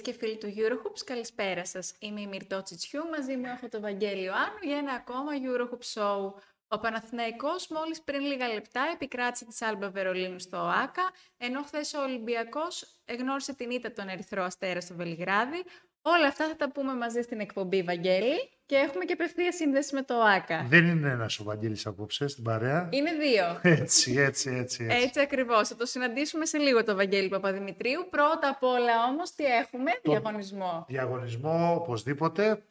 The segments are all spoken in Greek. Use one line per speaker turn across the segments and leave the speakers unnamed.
Φίλε και φίλοι του Eurohoops, καλησπέρα σας. Είμαι η Μυρτώ Τσιτσιού, μαζί μου έχω το Βαγγέλιο Άνου για ένα ακόμα Eurohoop Show. Ο Παναθηναϊκός μόλις πριν λίγα λεπτά επικράτησε τη Σάλμπα Βερολίνου στο ΟΑΚΑ, ενώ χθες ο Ολυμπιακός εγνώρισε την ήττα των Ερυθρό Αστέρα στο Βελιγράδι. Όλα αυτά θα τα πούμε μαζί στην εκπομπή, Βαγγέλη. Και έχουμε και απευθεία σύνδεση με το ΟΑΚΑ.
Δεν είναι ένας ο Βαγγέλης απόψε στην παρέα.
Είναι δύο.
Έτσι, έτσι, έτσι. Έτσι,
έτσι ακριβώς. Θα το συναντήσουμε σε λίγο το Βαγγέλη Παπαδημητρίου. Πρώτα απ' όλα όμως, τι έχουμε, το διαγωνισμό.
Διαγωνισμό, οπωσδήποτε.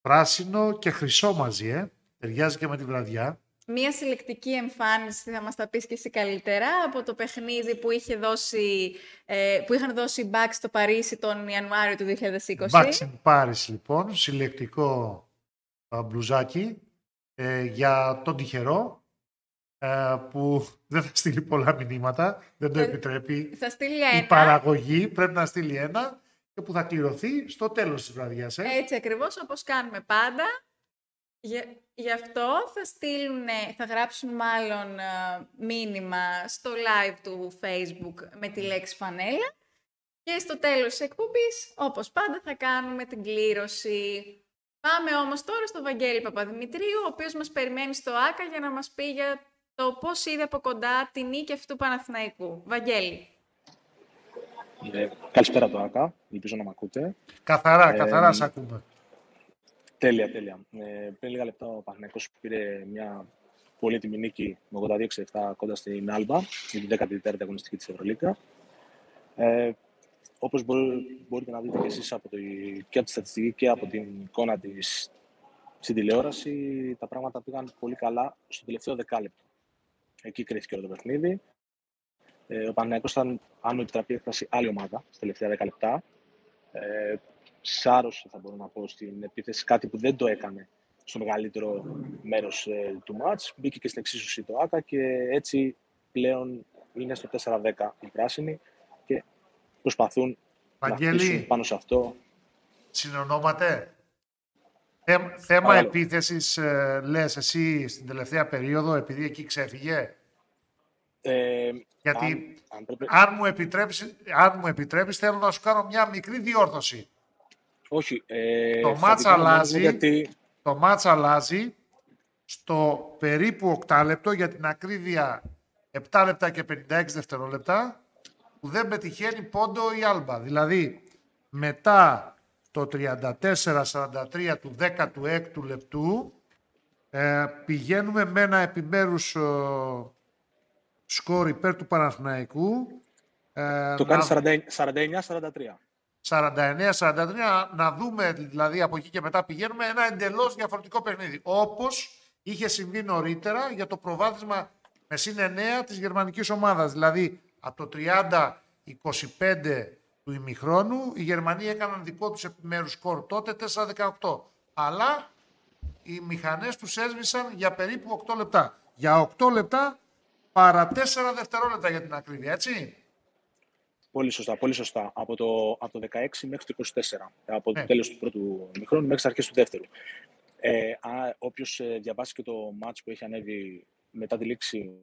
Πράσινο και χρυσό μαζί, ε. Ταιριάζει και με τη βραδιά.
Μία συλλεκτική εμφάνιση, θα μας τα πεις και εσύ καλύτερα, από το παιχνίδι που, είχε δώσει, ε, που είχαν δώσει η Bucks στο Παρίσι τον Ιανουάριο του 2020.
Bucks Paris, λοιπόν, συλλεκτικό μπλουζάκι ε, για τον τυχερό ε, που δεν θα στείλει πολλά μηνύματα, δεν το επιτρέπει.
Θα στείλει ένα.
Η παραγωγή πρέπει να στείλει ένα και που θα κληρωθεί στο τέλος της βραδιάς. Ε.
Έτσι ακριβώς όπως κάνουμε πάντα. Γι' αυτό θα στείλουν, θα γράψουν μάλλον μήνυμα στο live του Facebook με τη λέξη φανέλα και στο τέλος της εκπομπής, όπως πάντα, θα κάνουμε την κλήρωση. Πάμε όμως τώρα στο Βαγγέλη Παπαδημητρίου, ο οποίος μας περιμένει στο ΆΚΑ για να μας πει για το πώς είδε από κοντά την νίκη αυτού του Παναθηναϊκού. Βαγγέλη.
Ε, καλησπέρα το ΆΚΑ, ελπίζω να με ακούτε.
Καθαρά, ε, καθαρά σε ακούμε.
Τέλεια, τέλεια. Ε, πριν λίγα λεπτά ο Παναθηναϊκός πήρε μια πολύτιμη νίκη με 82-67 κοντά στην Άλμπα, για την 14η αγωνιστική της Ευρωλίκα. Ε, όπως μπορείτε να δείτε και εσείς από το, και από τη στατιστική και από την εικόνα της στην τηλεόραση, τα πράγματα πήγαν πολύ καλά στο τελευταίο δεκάλεπτο. Εκεί κρίθηκε όλο το παιχνίδι. Ε, ο Παναγιώτος ήταν, αν μου επιτραπεί έφτασε άλλη ομάδα στα τελευταία δέκα λεπτά. Ε, σάρωσε, θα μπορώ να πω, στην επίθεση, κάτι που δεν το έκανε στο μεγαλύτερο μέρος ε, του μάτς. Μπήκε και στην εξίσωση το ΆΚΑ και έτσι πλέον είναι στο 4-10 οι πράσινοι προσπαθούν Βαγγέλη, να χτίσουν πάνω σε αυτό.
Συνονόματε; θέμα Άρα. επίθεσης, ε, λες εσύ, στην τελευταία περίοδο, επειδή εκεί ξέφυγε;
Ε,
Γιατί αν, μου επιτρέψεις, αν μου επιτρέπεις, θέλω να σου κάνω μια μικρή διόρθωση.
Όχι. Ε,
το μάτς αλλάζει, γιατί... το μάτς αλλάζει στο περίπου 8 λεπτό, για την ακρίβεια 7 λεπτά και 56 δευτερόλεπτα που δεν πετυχαίνει πόντο η Άλμπα. Δηλαδή, μετά το 34-43 του 16ου λεπτού, ε, πηγαίνουμε με ένα επιμέρους ε, σκόρ υπέρ του Παναθηναϊκού.
Ε, το κάνει 49-43.
49-43, να δούμε δηλαδή από εκεί και μετά πηγαίνουμε ένα εντελώς διαφορετικό παιχνίδι. Όπως είχε συμβεί νωρίτερα για το προβάδισμα με συν 9 της γερμανικής ομάδας. Δηλαδή από το 30-25 του ημιχρόνου, οι Γερμανοί έκαναν δικό τους επιμέρους σκορ τότε 4-18. Αλλά οι μηχανές τους έσβησαν για περίπου 8 λεπτά. Για 8 λεπτά παρά 4 δευτερόλεπτα για την ακρίβεια, έτσι.
Πολύ σωστά, πολύ σωστά. Από το, από το 16 μέχρι το 24. Από το ναι. τέλος του πρώτου ημιχρόνου μέχρι τις αρχές του δεύτερου. Ε, όποιος ε, διαβάσει και το μάτς που έχει ανέβει μετά τη λήξη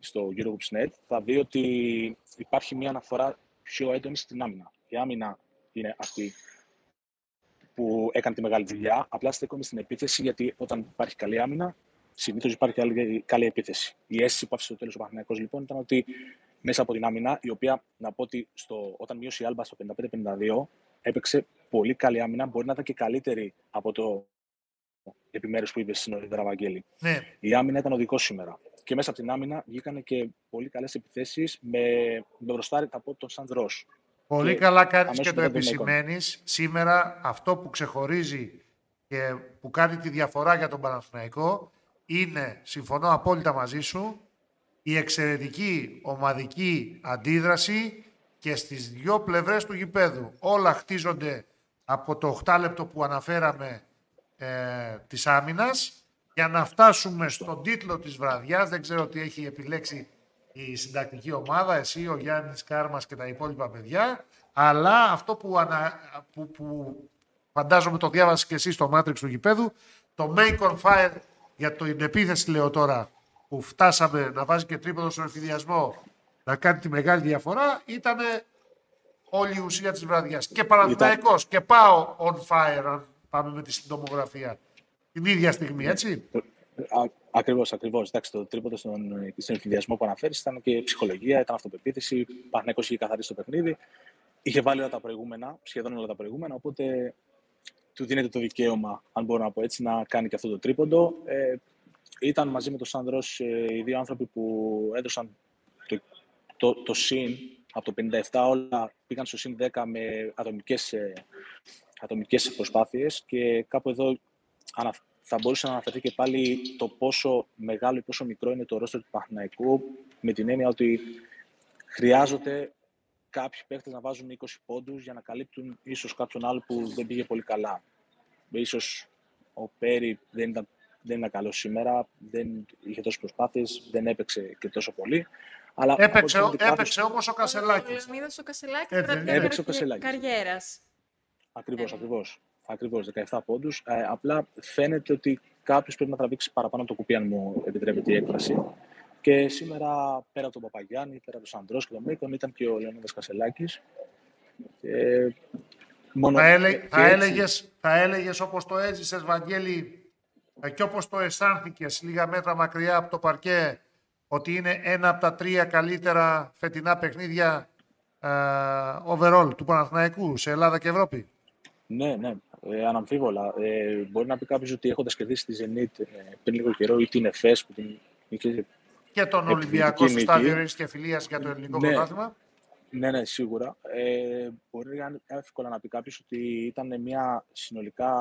στο Eurogroups.net θα δει ότι υπάρχει μια αναφορά πιο έντονη στην άμυνα. Η άμυνα είναι αυτή που έκανε τη μεγάλη δουλειά. Απλά στέκομαι στην επίθεση, γιατί όταν υπάρχει καλή άμυνα, συνήθως υπάρχει καλή, καλή επίθεση. Η αίσθηση που άφησε στο τέλος ο Παναγιακό λοιπόν ήταν ότι μέσα από την άμυνα, η οποία να πω ότι στο, όταν μείωσε η Άλμπα στο 55-52, έπαιξε πολύ καλή άμυνα. Μπορεί να ήταν και καλύτερη από το επιμέρους που είπε νωρίτερα, Βαγγέλη.
Ναι.
Η άμυνα ήταν οδικό σήμερα και μέσα από την άμυνα βγήκαν και πολύ καλές επιθέσεις με, με μπροστάρι από τον Σαντρό.
Πολύ καλά κάνεις και το επισημαίνεις. Σήμερα αυτό που ξεχωρίζει και που κάνει τη διαφορά για τον Παναθηναϊκό είναι, συμφωνώ απόλυτα μαζί σου, η εξαιρετική ομαδική αντίδραση και στις δυο πλευρές του γηπέδου. Όλα χτίζονται από το 8 λεπτό που αναφέραμε ε, της άμυνας για να φτάσουμε στον τίτλο της βραδιάς. Δεν ξέρω τι έχει επιλέξει η συντακτική ομάδα, εσύ, ο Γιάννης Κάρμας και τα υπόλοιπα παιδιά. Αλλά αυτό που, ανα... που, που φαντάζομαι το διάβασες και εσύ στο Matrix του γηπέδου, το Make on Fire για την επίθεση, λέω τώρα, που φτάσαμε να βάζει και τρίποδο στον εφηδιασμό, να κάνει τη μεγάλη διαφορά, ήταν όλη η ουσία της βραδιάς. Και Παναθηναϊκός και πάω on fire, αν πάμε με τη συντομογραφία. Την ίδια στιγμή, έτσι;
Ακριβώς, ακριβώς. Το τρίποντο στον, στον εφηδιασμό που αναφέρεις ήταν και ψυχολογία, ήταν αυτοπεποίθηση. Πανέκος είχε καθαρίσει το παιχνίδι. Είχε βάλει όλα τα προηγούμενα, σχεδόν όλα τα προηγούμενα. Οπότε του δίνεται το δικαίωμα, αν μπορώ να πω έτσι, να κάνει και αυτό το τρίποντο. Ε, ήταν μαζί με τον Σάνδρο ε, οι δύο άνθρωποι που έδωσαν το, το, το συν από το 57 όλα πήγαν στο συν 10 με ατομικές, ε, ατομικές προσπάθειες και κάπου εδώ θα μπορούσε να αναφερθεί και πάλι το πόσο μεγάλο ή πόσο μικρό είναι το ρόστερ του Παναθηναϊκού με την έννοια ότι χρειάζονται κάποιοι παίχτες να βάζουν 20 πόντους για να καλύπτουν ίσως κάποιον άλλο που δεν πήγε πολύ καλά. Ίσως ο Πέρι δεν ήταν, δεν ήταν καλός σήμερα, δεν είχε τόσες προσπάθειες, δεν έπαιξε και τόσο πολύ.
Αλλά έπαιξε, έπαιξε όμως ο Κασελάκης.
Ο ο Κασελάκης, έπαιξε ο Κασελάκης. Καριέρας.
Ακριβώς, ε. Ακριβώς. Ακριβώς, 17 πόντους. Ε, απλά φαίνεται ότι κάποιος πρέπει να τραβήξει παραπάνω το κουπί, αν μου επιτρέπεται η έκφραση. Και σήμερα, πέρα από τον Παπαγιάννη, πέρα από τον Σαντρό και τον Μίκον, ήταν και ο Λεωνίδας Κασελάκης.
Ε, μόνο θα, έλεγε, θα, έλεγες, θα έλεγες όπως το έζησες, Βαγγέλη, ε, και όπως το αισθάνθηκες λίγα μέτρα μακριά από το παρκέ, ότι είναι ένα από τα τρία καλύτερα φετινά παιχνίδια uh, overall του Παναθηναϊκού σε Ελλάδα και Ευρώπη;
Ναι, ναι, ε, αναμφίβολα. Ε, μπορεί να πει κάποιος ότι έχοντας κερδίσει τη Zenit ε, πριν λίγο καιρό ή την ΕΦΕΣ που την είχε.
Και τον Ολυμπιακό στο στάδιο και φιλίας για το ελληνικό ναι, πρωτάθλημα.
Ναι, ναι, σίγουρα. Ε, μπορεί να εύκολα να πει κάποιος ότι ήταν μια συνολικά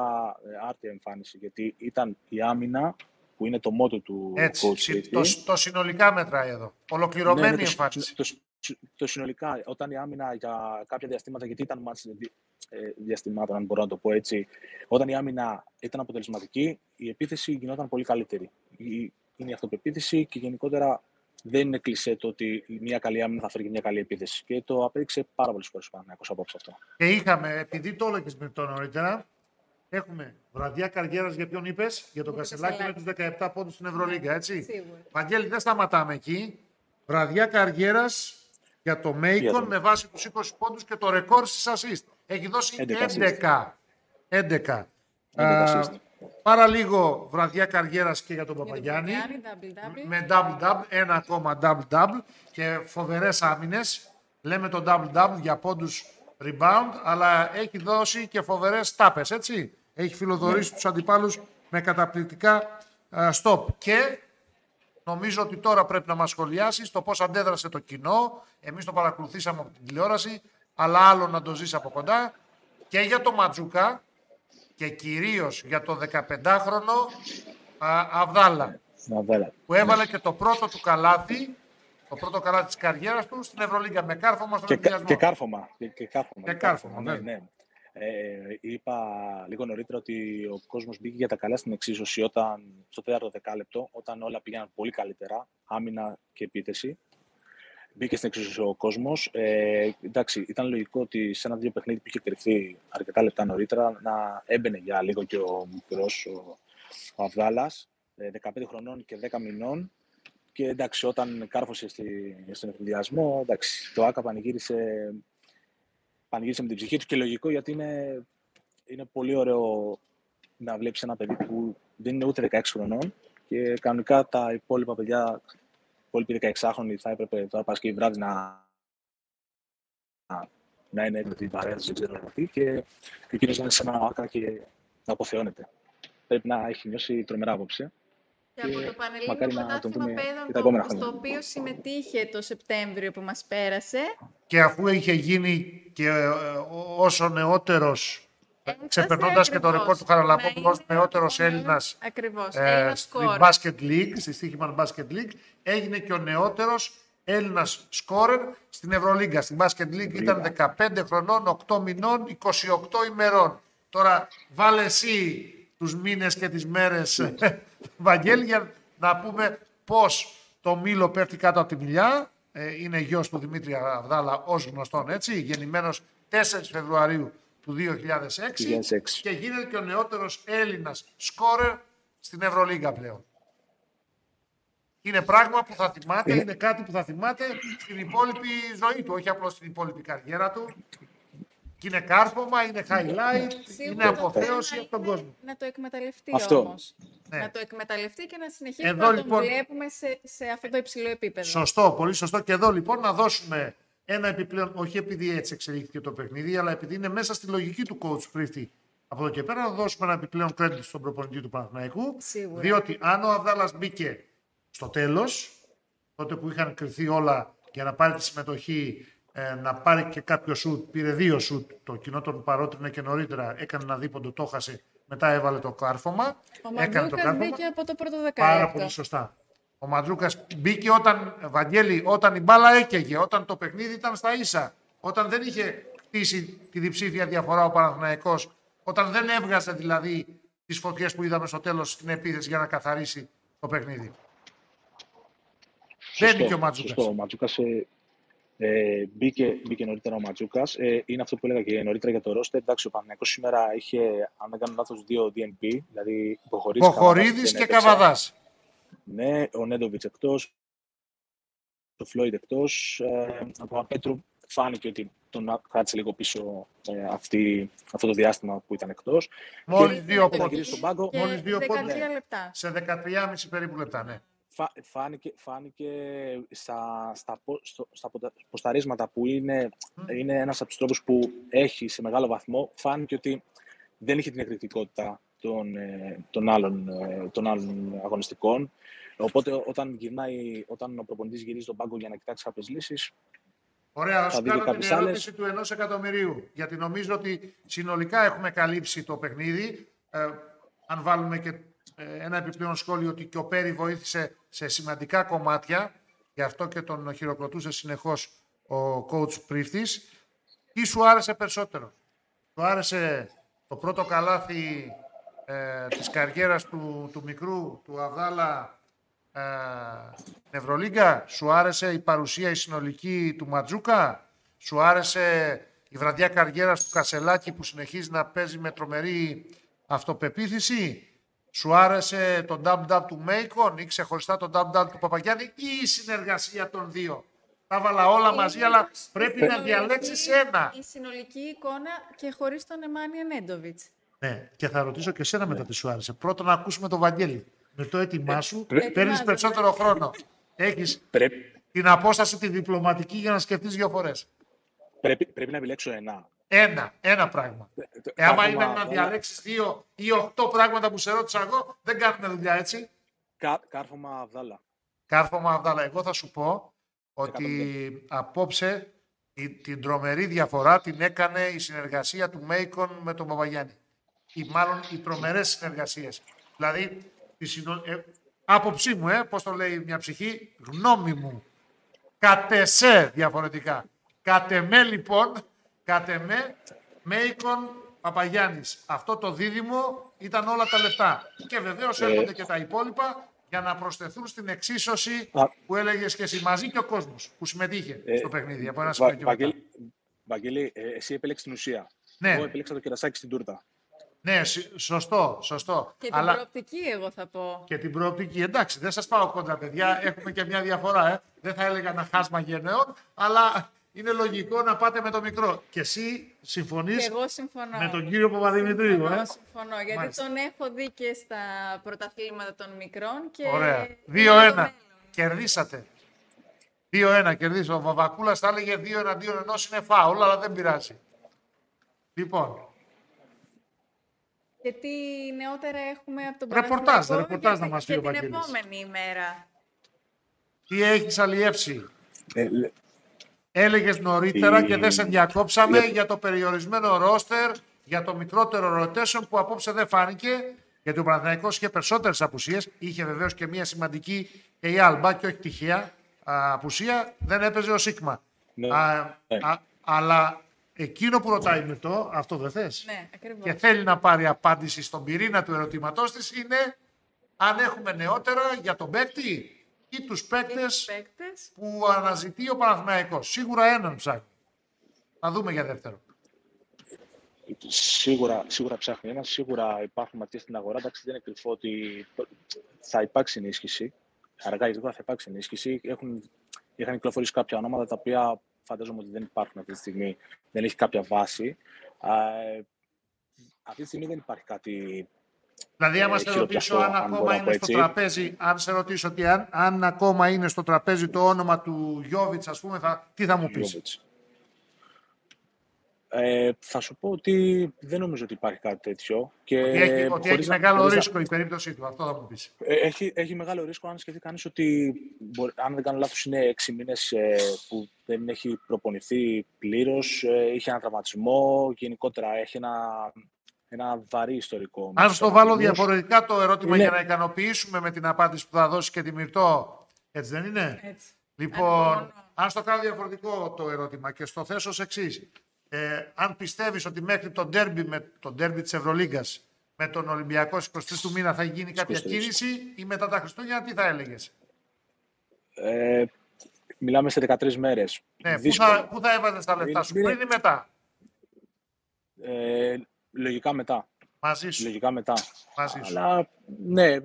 ε, άρτια εμφάνιση. Γιατί ήταν η άμυνα που είναι το μότο του
Έτσι, coach το, το, συνολικά μετράει εδώ. Ολοκληρωμένη ναι, ναι, εμφάνιση.
Το, το, το, συνολικά, όταν η άμυνα για κάποια διαστήματα, γιατί ήταν μάτς ε, διαστημάτων, αν μπορώ να το πω έτσι, όταν η άμυνα ήταν αποτελεσματική, η επίθεση γινόταν πολύ καλύτερη. Είναι η αυτοπεποίθηση και γενικότερα δεν είναι κλεισέ το ότι μια καλή άμυνα θα φέρει και μια καλή επίθεση. Και το απέδειξε πάρα πολλές φορές ο Παναγιώ απόψε αυτό.
Και είχαμε, επειδή το έλεγες με το νωρίτερα, έχουμε βραδιά καριέρας για ποιον είπες, για τον Κασελάκη με τους 17 πόντους στην Ευρωλίγκα, έτσι; Βαγγέλη, δεν σταματάμε εκεί. Βραδιά καριέρας για το Μέικον με βάση τους 20 πόντους και το ρεκόρ στις assist. Έχει δώσει 11. 11. 11. πάρα λίγο βραδιά καριέρας και για τον Παπαγιάννη. Με double-double, ένα ακόμα double-double και φοβερές άμυνες. Λέμε το double-double για πόντους rebound, αλλά έχει δώσει και φοβερές τάπες, έτσι. Έχει φιλοδορήσει ναι. τους αντιπάλους με καταπληκτικά stop. Και νομίζω ότι τώρα πρέπει να μας σχολιάσεις το πώς αντέδρασε το κοινό. Εμείς το παρακολουθήσαμε από την τηλεόραση αλλά άλλο να το ζεις από κοντά και για το Ματζούκα και κυρίως για το 15χρονο Αβδάλα που έβαλε και το πρώτο του καλάθι το πρώτο καλάθι της καριέρας του στην Ευρωλίγκα με κάρφωμα στον
και, και κάρφωμα. Και,
και κάρφωμα. Και κάρφωμα, ναι. ναι.
Ε, είπα λίγο νωρίτερα ότι ο κόσμος μπήκε για τα καλά στην εξίσωση όταν, στο τέταρτο δεκάλεπτο, όταν όλα πήγαιναν πολύ καλύτερα, άμυνα και επίθεση μπήκε στην εξίσωση ο κόσμος. Ε, εντάξει, ήταν λογικό ότι σε ένα-δύο παιχνίδι που είχε κρυφθεί αρκετά λεπτά νωρίτερα να έμπαινε για λίγο και ο μικρός ο, ο Αβδάλας, 15 ε, χρονών και 10 μηνών. Και εντάξει, όταν κάρφωσε στη, στον εφηδιασμό, εντάξει, το ΑΚΑ πανηγύρισε, πανηγύρισε με την ψυχή του και λογικό γιατί είναι, είναι πολύ ωραίο να βλέπεις ένα παιδί που δεν είναι ούτε 16 χρονών και κανονικά τα υπόλοιπα παιδιά υπόλοιποι 16χρονοι θα έπρεπε τώρα Παρασκευή βράδυ να, να είναι με την παρένθεση, δεν ξέρω τι, και, και εκείνος να είναι σε ένα άκρα και να αποθεώνεται. Πρέπει να έχει νιώσει τρομερά απόψε.
Και, από το Πανελλήνιο Πρωτάθλημα Παιδών, στο οποίο συμμετείχε το Σεπτέμβριο που μας πέρασε.
Και αφού είχε γίνει και ε, όσο νεότερος Ξεπερνώντας και το ρεκόρ του Χαραλαμπόπουλου ω νεότερος Έλληνας
ε,
στην Basket League, στη Στίχημαν Basket League, έγινε και ο νεότερος Έλληνας σκόρερ στην Ευρωλίγκα. Στην Basket League ήταν 15 χρονών, 8 μηνών, 28 ημερών. Τώρα βάλε εσύ τους μήνες και τις μέρες, Βαγγέλη, για να πούμε πώς το Μήλο πέφτει κάτω από τη μιλιά. Ε, είναι γιος του Δημήτρη Αβδάλα, ως γνωστόν έτσι, γεννημένος 4 Φεβρουαρίου του 2006, και γίνεται και ο νεότερος Έλληνας σκόρερ στην Ευρωλίγκα πλέον. είναι πράγμα που θα θυμάται, είναι κάτι που θα θυμάται στην υπόλοιπη ζωή του, όχι απλώς στην υπόλοιπη καριέρα του. Και είναι κάρπομα, είναι highlight,
Σίγουρα
είναι
το
αποθέωση
θέμα
από τον
είναι
κόσμο.
Να το εκμεταλλευτεί
Αυτό.
όμως.
Ναι.
Να το εκμεταλλευτεί και να συνεχίσει
Εδώ,
να τον
λοιπόν,
βλέπουμε σε, σε αυτό το υψηλό επίπεδο.
Σωστό, πολύ σωστό. Και εδώ λοιπόν να δώσουμε ένα επιπλέον, όχι επειδή έτσι εξελίχθηκε το παιχνίδι, αλλά επειδή είναι μέσα στη λογική του coach Πρίφτη. Από εδώ και πέρα να δώσουμε ένα επιπλέον credit στον προπονητή του Παναθηναϊκού.
Σίγουρα.
Διότι αν ο Αβδάλλας μπήκε στο τέλος, τότε που είχαν κρυθεί όλα για να πάρει τη συμμετοχή, ε, να πάρει και κάποιο σουτ, πήρε δύο σουτ, το κοινό τον παρότρινε και νωρίτερα, έκανε ένα δίποντο, το χάσε, μετά έβαλε το κάρφωμα.
Ο
έκανε το
Μαντούκας
κάρφωμα.
μπήκε από το πρώτο
Πάρα
δεκάλεπτο.
πολύ σωστά. Ο Μαντζούκα μπήκε όταν, Βαγγέλη, όταν η μπάλα έκαιγε, όταν το παιχνίδι ήταν στα ίσα, όταν δεν είχε χτίσει τη διψήφια διαφορά ο Παναθηναϊκός, όταν δεν έβγαζε δηλαδή τις φωτιές που είδαμε στο τέλος στην επίθεση για να καθαρίσει το παιχνίδι. Μπαίνει και ο Ματζούκας.
Σωστό. Ο Ματζούκας ε, ε, μπήκε, μπήκε νωρίτερα ο Ματζούκας. Ε, είναι αυτό που έλεγα και νωρίτερα για το ρόστερ. Εντάξει, ο Παναθηναϊκός σήμερα είχε, αν δεν κάνω λάθος, δύο DNP, δηλαδή Ποχορίδης,
Ποχορίδης
Καβαδάς
και
δεν έπαιξε.
Καβαδάς.
Ναι, ο Νέντοβιτς εκτός, ο Φλόιντ εκτός. Ε, από τον Πέτρου φάνηκε ότι τον κράτησε λίγο πίσω ε, αυτή, αυτό το διάστημα που ήταν εκτός.
Μόλις
Και-
δύο
και να
πόντους.
γυρίσει στον πάγκο.
Και
Μόλις δύο
13
πόντους.
λεπτά.
Σε 13,5 περίπου λεπτά, ναι.
Φα, φάνηκε, φάνηκε στα, στα, πο- στο- στα ποντα- ποσταρίσματα που είναι, είναι ένας από τους τρόπους που έχει σε μεγάλο βαθμό, φάνηκε ότι δεν είχε την εκρηκτικότητα των, ε, των, άλλων, ε, των άλλων αγωνιστικών. Οπότε όταν, γυρνάει, όταν ο προπονητής γυρίζει στον πάγκο για να κοιτάξει κάποιες λύσεις,
Ωραία, θα
Θα
σου
δει και
κάνω την
κάποιες άλλες.
ερώτηση του ενός εκατομμυρίου. Γιατί νομίζω ότι συνολικά έχουμε καλύψει το παιχνίδι. Ε, αν βάλουμε και ε, ένα επιπλέον σχόλιο ότι και ο Πέρι βοήθησε σε σημαντικά κομμάτια, γι' αυτό και τον χειροκροτούσε συνεχώς ο coach Πρίφτης. Τι σου άρεσε περισσότερο; Σου άρεσε το πρώτο καλάθι ε, της καριέρας του, του μικρού, του Αβδάλα ε, στην Ευρωλίγκα. Σου άρεσε η παρουσία η συνολική του Ματζούκα; Σου άρεσε η βραδιά καριέρας του Κασελάκη που συνεχίζει να παίζει με τρομερή αυτοπεποίθηση; Σου άρεσε το dub-dub του Μέικον ή ξεχωριστά το dub-dub του Παπαγιάννη ή η συνεργασία των δύο; Τα βάλα όλα μαζί,
Είναι
αλλά
η
πρέπει να
συνολική-
διαλέξεις ένα.
Η συνολική εικόνα και χωρίς τον Εμάνια Νέντοβιτς.
Ναι, και θα ρωτήσω και εσένα μετά τι σου άρεσε. Πρώτα να ακούσουμε τον Βαγγέλη. Με το έτοιμά σου
πρέ-
παίρνεις
Ετοιμάζομαι.
περισσότερο χρόνο. Έχεις
πρέπει,
την απόσταση τη διπλωματική για να σκεφτείς δύο φορές.
πρέπει, πρέπει να επιλέξω ένα.
Ένα, ένα πράγμα.
Το-
Ε, άμα
Κάρφωμα
είναι να
Αβδάλα-
διαλέξεις δύο ή οχτώ πράγματα που σε ρώτησα εγώ, δεν κάνουμε δουλειά έτσι.
Κα- Κάρφωμα Αβδάλα.
Κάρφωμα Αβδάλα, εγώ θα σου πω ότι
Εκατομμύρια.
απόψε η- την τρομερή διαφορά την έκανε η συνεργασία του Μέικον με τον Παπαγιάννη. Ή μάλλον οι τρομερές συνεργασίες. Δηλαδή, τη συνο... ε, άποψή μου, ε, πώς το λέει μια ψυχή, γνώμη μου. Κατ' εσέ διαφορετικά. Κατ' εμέ λοιπόν, κατ' εμέ, Μέικον Παπαγιάννης. Αυτό το δίδυμο ήταν όλα τα λεφτά. Και βεβαίως
Ε.
έρχονται και τα υπόλοιπα για να προσθεθούν στην εξίσωση
Α.
που έλεγες και εσύ μαζί και ο κόσμος που συμμετείχε
Ε,
στο παιχνίδι από ένα
Βα-
σημείο και μετά.
Βαγγέλη, Βαγγέλη, ε, εσύ επέλεξες την ουσία.
Ναι.
Εγώ επέλεξα το κερασάκι στην τούρτα.
Ναι, σι- σωστό, σωστό.
Και την
Αλλά
προοπτική, εγώ θα πω.
και την προοπτική. Εντάξει, δεν σας πάω κόντρα, παιδιά. Έχουμε και μια διαφορά. Ε. Δεν θα έλεγα ένα χάσμα γενναιών, αλλά είναι λογικό να πάτε με το μικρό. Και εσύ
Και
συμφωνείς
εγώ συμφωνώ.
με τον κύριο Παπαδημητρίου.
Συμφωνώ,
Ε;
συμφωνώ, γιατί
Μάλιστα.
τον έχω δει και στα πρωταθλήματα των μικρών και...
Ωραία.
είναι
2-1.
το μέλλον.
Κερδίσατε. 2-1 κερδίσατε. Ο Βαβακούλας θα έλεγε 2 εναντίον ενός είναι φάουλ, αλλά δεν πειράζει. Λοιπόν,
Και τι νεότερα έχουμε από τον
Ρεπορτάζ,
Παναθηναϊκό
ρεπορτάζ
για-
να μας
και
πεις ο
την
Βαγγέλης.
επόμενη ημέρα.
τι έχεις αλλιεύσει;
Ε, λε-
Έλεγες νωρίτερα
Η-
και δεν σε διακόψαμε
Λε-
για το περιορισμένο ρόστερ, για το μικρότερο rotation που απόψε δεν φάνηκε, γιατί ο Παναθηναϊκός είχε περισσότερες απουσίες, είχε βεβαίως και μια σημαντική και η Άλμπα και όχι τυχαία α, απουσία, δεν έπαιζε ο Σίγμα.
Ναι.
Α,
Ναι.
α, αλλά εκείνο που ρωτάει με το, αυτό δεν θες,
Ναι, ακριβώς.
και θέλει να πάρει απάντηση στον πυρήνα του ερωτήματός της είναι αν έχουμε νεότερα για τον παίκτη ή τους
Και
παίκτες
τους παίκτες.
που αναζητεί ο Παναθηναϊκός. Σίγουρα έναν ψάχνει. Θα δούμε για δεύτερο.
Σίγουρα, σίγουρα ψάχνει ένας, σίγουρα υπάρχουν ματιές στην αγορά. Εντάξει, δεν είναι κρυφό ότι θα υπάρξει ενίσχυση. αργά ή γρήγορα θα υπάρξει ενίσχυση. Έχουν, είχαν κυκλοφορήσει κάποια ονόματα τα οποία φαντάζομαι ότι δεν υπάρχουν αυτή τη στιγμή, δεν έχει κάποια βάση. Ε, αυτή τη στιγμή δεν υπάρχει κάτι
Δηλαδή, άμα σε ρωτήσω αν, ακόμα είναι στο τραπέζι, αν σε ρωτήσω ότι αν, αν ακόμα είναι στο τραπέζι το όνομα του Γιώβιτς, ας πούμε, θα, τι θα μου πεις;
Ε, θα σου πω ότι δεν νομίζω ότι υπάρχει κάτι τέτοιο.
Και ότι έχει, ότι έχει μεγάλο ρίσκο η περίπτωση του, αυτό θα μου πεις.
Ε, έχει, έχει μεγάλο ρίσκο αν σκεφτεί κανείς ότι, μπορεί, αν δεν κάνω λάθος, είναι έξι μήνες ε, που δεν έχει προπονηθεί πλήρως, ε, είχε ένα τραυματισμό, γενικότερα έχει ένα ένα βαρύ ιστορικό.
Αν στο βάλω διαφορετικά το ερώτημα για να ικανοποιήσουμε με την απάντηση που θα δώσει και τη Μυρτώ, έτσι δεν είναι;
Έτσι.
Λοιπόν, αν στο κάνω διαφορετικό το ερώτημα και στο θέσω ως εξής. Ε, αν πιστεύεις ότι μέχρι το ντέρμπι, με, το ντέρμπι της Ευρωλίγκας με τον Ολυμπιακό 23 του μήνα θα γίνει κάποια 23. κίνηση ή μετά τα Χριστούγεννα, τι θα έλεγες;
Ε, μιλάμε σε 13 μέρες.
Ναι, πού θα, πού θα έβαζες τα λεφτά σου, πριν ή μετά;
Ε, Λογικά μετά.
Μαζί σου.
Λογικά μετά.
Μαζί
σου. Αλλά ναι,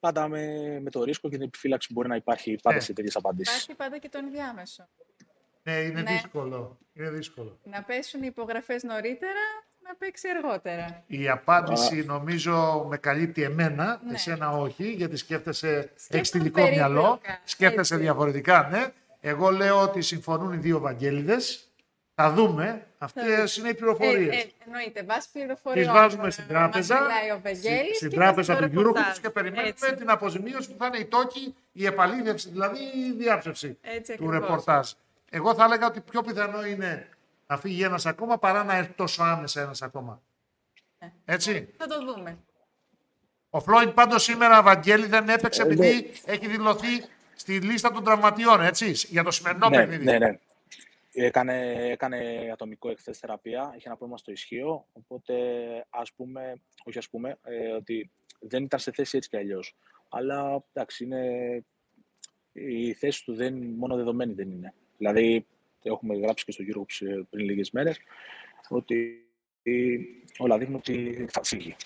πάντα με, με το ρίσκο και την επιφύλαξη που μπορεί να υπάρχει πάντα ναι. σε τέτοιες απαντήσεις.
Υπάρχει πάντα και το ενδιάμεσο.
Ναι, είναι ναι. δύσκολο. Είναι δύσκολο.
Να πέσουν οι υπογραφές νωρίτερα, να παίξει αργότερα.
Η απάντηση νομίζω με καλύπτει εμένα, ναι. εσένα όχι, γιατί σκέφτεσαι, έχεις τηλικό μυαλό, σκέφτεσαι Έτσι. διαφορετικά, ναι. Εγώ λέω ότι συμφωνούν οι δύο Βαγγέλιδες θα δούμε. Αυτές είναι οι πληροφορίες. Ε,
ε, εννοείται. Βάσει πληροφορίε.
Τις βάζουμε στην τράπεζα. Στην τράπεζα του Eurogroup και περιμένουμε Έτσι. την αποζημίωση που θα είναι η τόκη, η επαλήθευση, δηλαδή η διάψευση Έτσι, του ρεπορτάζ. Εγώ θα έλεγα ότι πιο πιθανό είναι να φύγει ένας ακόμα παρά να έρθει τόσο άμεσα ένας ακόμα.
Ε,
Έτσι.
Θα το δούμε.
Ο Φλόιντ πάντως σήμερα, Βαγγέλη, δεν έπαιξε ε, επειδή ναι. έχει δηλωθεί στη λίστα των τραυματιών, έτσι, για το σημερινό
ναι,
παιχνίδι.
Ναι, ναι. Έκανε, έκανε ατομικό εκθέση θεραπεία, είχε ένα πρόβλημα στο ισχύο, οπότε ας πούμε, όχι ας πούμε, ε, ότι δεν ήταν σε θέση έτσι κι αλλιώς. Αλλά εντάξει, είναι, η θέση του δεν, μόνο δεδομένη δεν είναι. Δηλαδή, έχουμε γράψει και στο γύρο πριν λίγες μέρες, ότι όλα δείχνουν ότι θα φύγει.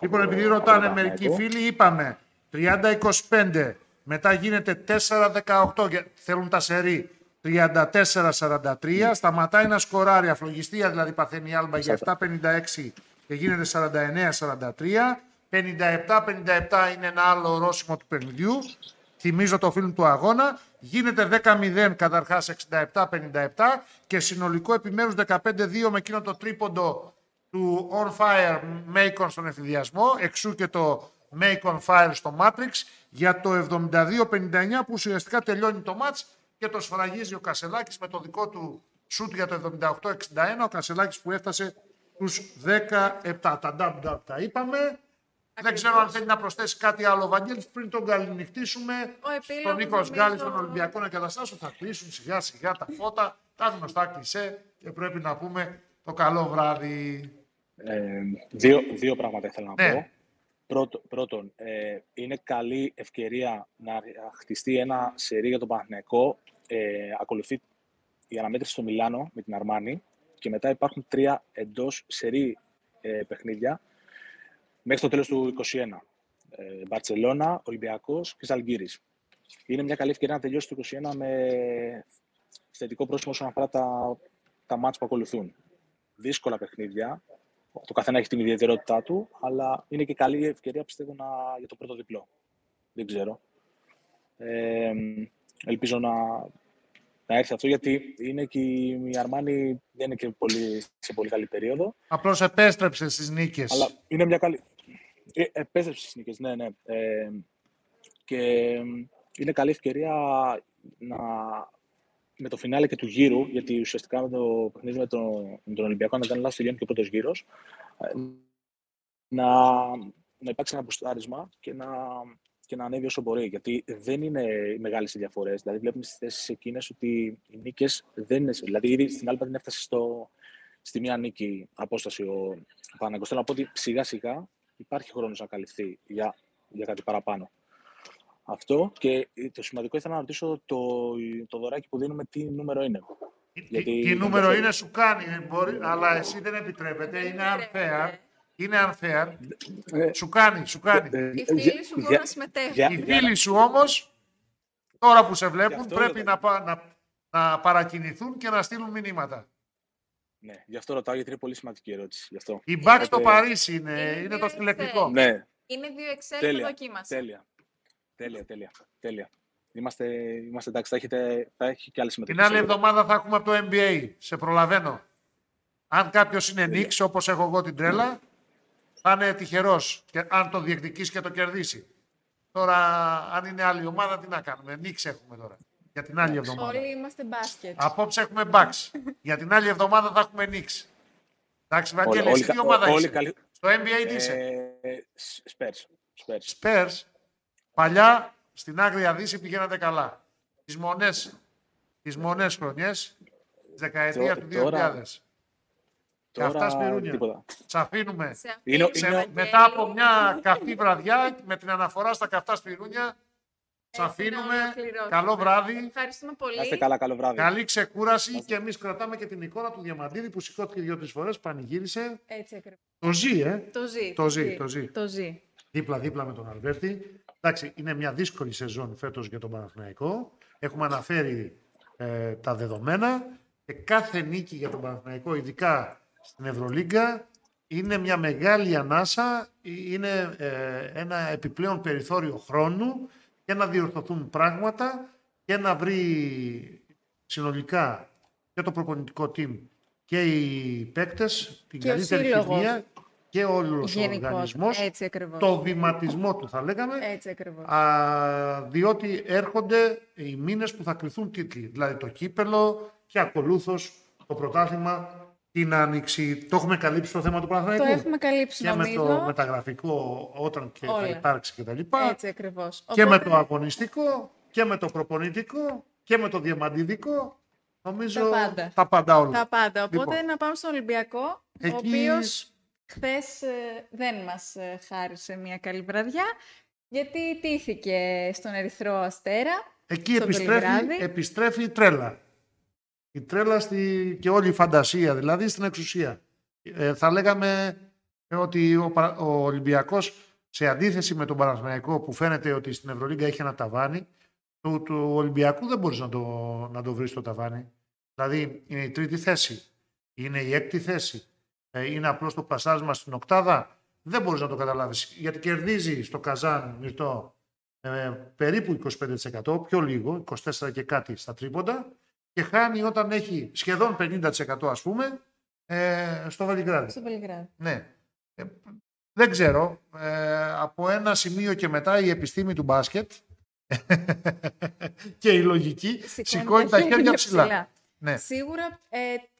Λοιπόν, επειδή ρωτάνε μερικοί φίλοι, είπαμε 30-25, μετά γίνεται 4-18, θέλουν τα σερή. 34-43. Σταματάει να σκοράρει αφλογιστία, δηλαδή παθαίνει η Άλμπα για 7-56 και γίνεται 49-43. 57-57 είναι ένα άλλο ορόσημο του παιχνιδιού. Θυμίζω το φίλο του αγώνα. Γίνεται 10-0 καταρχάς 67-57 και συνολικό επιμέρους 15-2 με εκείνο το τρίποντο του On Fire Macon στον εφηδιασμό. Εξού και το Make on Fire στο Matrix για το 72-59 που ουσιαστικά τελειώνει το match και το σφραγίζει ο Κασελάκης με το δικό του σούτ για το 78-61. Ο Κασελάκης που έφτασε τους 17. Τα ντάμπ τα είπαμε. Δεν ξέρω αν θέλει να προσθέσει κάτι άλλο ο πριν τον καληνυχτήσουμε. Στον Νίκος Γκάλης, των Ολυμπιακών Εγκαταστάσεων θα κλείσουν σιγά σιγά τα φώτα. Τα γνωστά κλεισέ και πρέπει να πούμε το καλό βράδυ.
Ε, δύο, δύο πράγματα ήθελα να ναι. πω. Πρώτο, πρώτον, ε, είναι καλή ευκαιρία να χτιστεί ένα σερί για τον Παναθηναϊκό. Ε, ακολουθεί η αναμέτρηση στο Μιλάνο με την Αρμάνη και μετά υπάρχουν τρία εντός σερί ε, παιχνίδια μέχρι το τέλος του 2021. Ε, Μπαρτσελώνα, Ολυμπιακός και Ζαλγκύρης. Είναι μια καλή ευκαιρία να τελειώσει το 2021 με θετικό πρόσημο όσον αφορά τα, τα μάτς που ακολουθούν. Δύσκολα παιχνίδια, το καθένα έχει την ιδιαιτερότητά του, αλλά είναι και καλή ευκαιρία πιστεύω να, για το πρώτο διπλό. Δεν ξέρω. Ε, ελπίζω να, να έρθει αυτό, γιατί είναι και η Αρμάνη δεν είναι και πολύ, σε πολύ καλή περίοδο.
Απλώς επέστρεψε στις νίκες.
Αλλά είναι μια καλή. Ε, επέστρεψε στις νίκες, ναι, ναι. Ε, και είναι καλή ευκαιρία να, με το φινάλε και του γύρου, γιατί ουσιαστικά με το παιχνίδι με τον, με τον Ολυμπιακό, αν δεν λάθος, τελειώνει και ο πρώτος γύρος, ε, να, να υπάρξει ένα μπουστάρισμα και να, και να ανέβει όσο μπορεί. Γιατί δεν είναι μεγάλες οι διαφορές. Δηλαδή, βλέπουμε στις θέσεις εκείνες ότι οι νίκες δεν είναι. Δηλαδή, ήδη στην άλλη δεν έφτασε στο, στη μία νίκη απόσταση ο Παναγκό. Θέλω να πω ότι σιγά σιγά υπάρχει χρόνος να καλυφθεί για, για κάτι παραπάνω. Αυτό και το σημαντικό ήθελα να ρωτήσω το, το δωράκι που δίνουμε τι νούμερο είναι.
Τι, Γιατί τι νούμερο είναι σου κάνει, μπορεί, αλλά εσύ δεν επιτρέπεται, είναι unfair. Είναι unfair. Ε, σου κάνει, σου κάνει.
Οι φίλοι σου μπορούν να συμμετέχουν.
Οι φίλοι σου όμως Τώρα που σε βλέπουν
αυτό
πρέπει
ρωτάω.
να, πα- να, να παρακινηθούν και να στείλουν μηνύματα.
Ναι, γι' αυτό ρωτάω, γιατί είναι πολύ σημαντική η ερώτηση. Γι' αυτό.
Η back στο
Ε,
Παρίσι είναι,
είναι
είναι
δύο
το συλλεκτικό.
Excel.
Ναι,
Είναι δύο Excel που
τέλεια.
δοκίμασα.
Τέλεια. Τέλεια, τέλεια. τέλεια. Είμαστε, είμαστε εντάξει, θα, έχετε, θα έχει και άλλη συμμετοχή.
Την άλλη
σίγουρα.
εβδομάδα θα έχουμε από το NBA. Σε προλαβαίνω. Αν κάποιος είναι
Τέλεια.
νίξ, όπως έχω εγώ την τρέλα, θα είναι τυχερός. Αν το διεκδικήσει και το κερδίσεις. Τώρα, αν είναι άλλη ομάδα, τι να κάνουμε. Νίξ έχουμε τώρα. Για την άλλη εβδομάδα.
Όλοι είμαστε μπάσκετ.
Απόψε έχουμε Bucks. Για την άλλη εβδομάδα θα έχουμε Νίξ. Εντάξει, Βαγγέλη,
Όλοι-
εσύ
όλοι
τι
κα-
ομάδα
όλοι
είσαι;
καλοί-
Στο NBA τι είσαι;
Ε, Σπέρς. Σπέρς.
Spurs, παλιά στην Άγρια Δύση πηγαίνατε καλά. Τις μονές, τις μονές χρονιές, της δεκαετίας
Τω-
του
τώρα-
2000. Και αυτά σπιρούνια.
τίποτα.
Τις αφήνουμε
Σε αυτή
Είναι-
τη
είναι-
Βαγγέλη,
μετά από μια καυτή βραδιά με την αναφορά στα καυτά σπιρούνια. Τις
έτσι να
αφήνουμε.
ολοκληρώσουμε.
Καλό βράδυ.
Ευχαριστούμε πολύ.
Να είστε καλά, καλό βράδυ.
Καλή ξεκούραση και εμείς κρατάμε και την εικόνα του Διαμαντίδη που σηκώθηκε δύο-τρεις φορές, πανηγύρισε.
Έτσι ακριβώς.
Το ζει, ε.
Το ζει.
Το ζει, το ζει.
Το ζει.
δίπλα-δίπλα με τον Αλβέρτη. Εντάξει, είναι μια δύσκολη σεζόν φέτος για τον Παναθηναϊκό. Έχουμε αναφέρει ε, τα δεδομένα και κάθε νίκη για τον Παναθηναϊκό, ειδικά στην Ευρωλίγκα, είναι μια μεγάλη ανάσα, είναι ε, ένα επιπλέον περιθώριο χρόνου και να διορθωθούν πράγματα και να βρει συνολικά και το προπονητικό team και οι παίκτες την
Και ο
καλύτερη
σύλλογος.
χημεία και όλος ο
Γενικώς.
οργανισμός
Έτσι ακριβώς.
το βηματισμό του θα λέγαμε,
Έτσι ακριβώς.
α, διότι έρχονται οι μήνες που θα κρυθούν τίτλοι. Δηλαδή το κύπελο και ακολούθως το πρωτάθλημα την άνοιξη. Το έχουμε καλύψει το θέμα του
Το
Παναθηναϊκού.
έχουμε καλύψει
και με
νομίζω.
το μεταγραφικό όταν και θα
Όλα.
υπάρξει και τα λοιπά.
Έτσι ακριβώς.
Και με
Οπότε,
το αγωνιστικό και με το προπονητικό και με το διαμαντιδικό. Νομίζω
Τα πάντα.
τα πάντα όλα.
Τα πάντα. Οπότε
Λοιπόν.
να πάμε στον Ολυμπιακό, ο
Εκεί-
οποίος χθες ε, δεν μας ε, χάρισε μια καλή βραδιά, γιατί τήθηκε στον Ερυθρό Αστέρα.
Εκεί
στο
επιστρέφει,
Βελιγράδι.
επιστρέφει η τρέλα. Η τρέλα στη, και όλη η φαντασία, δηλαδή στην εξουσία. Ε, θα λέγαμε ότι ο, Πα- ο Ολυμπιακός σε αντίθεση με τον Παναθηναϊκό που φαίνεται ότι στην Ευρωλίγκα έχει ένα ταβάνι, του, του Ολυμπιακού δεν μπορείς να το, να το βρεις το ταβάνι. Δηλαδή είναι η τρίτη θέση, είναι η έκτη θέση, ε, είναι απλώς το πασάσμα στην οκτάδα. Δεν μπορείς να το καταλάβεις, γιατί κερδίζει στο Καζάν Μυρτό ε, περίπου 25%, πιο λίγο, 24% και κάτι στα τρίποντα και χάνει όταν έχει σχεδόν 50% ας πούμε ε, στο Βελιγράδι.
Στο Βελιγράδι.
Ναι. Ε, δεν ξέρω. Ε, από ένα σημείο και μετά η επιστήμη του μπάσκετ και η λογική σηκώνει τα χέρια ψηλά. Ναι.
Σίγουρα ε,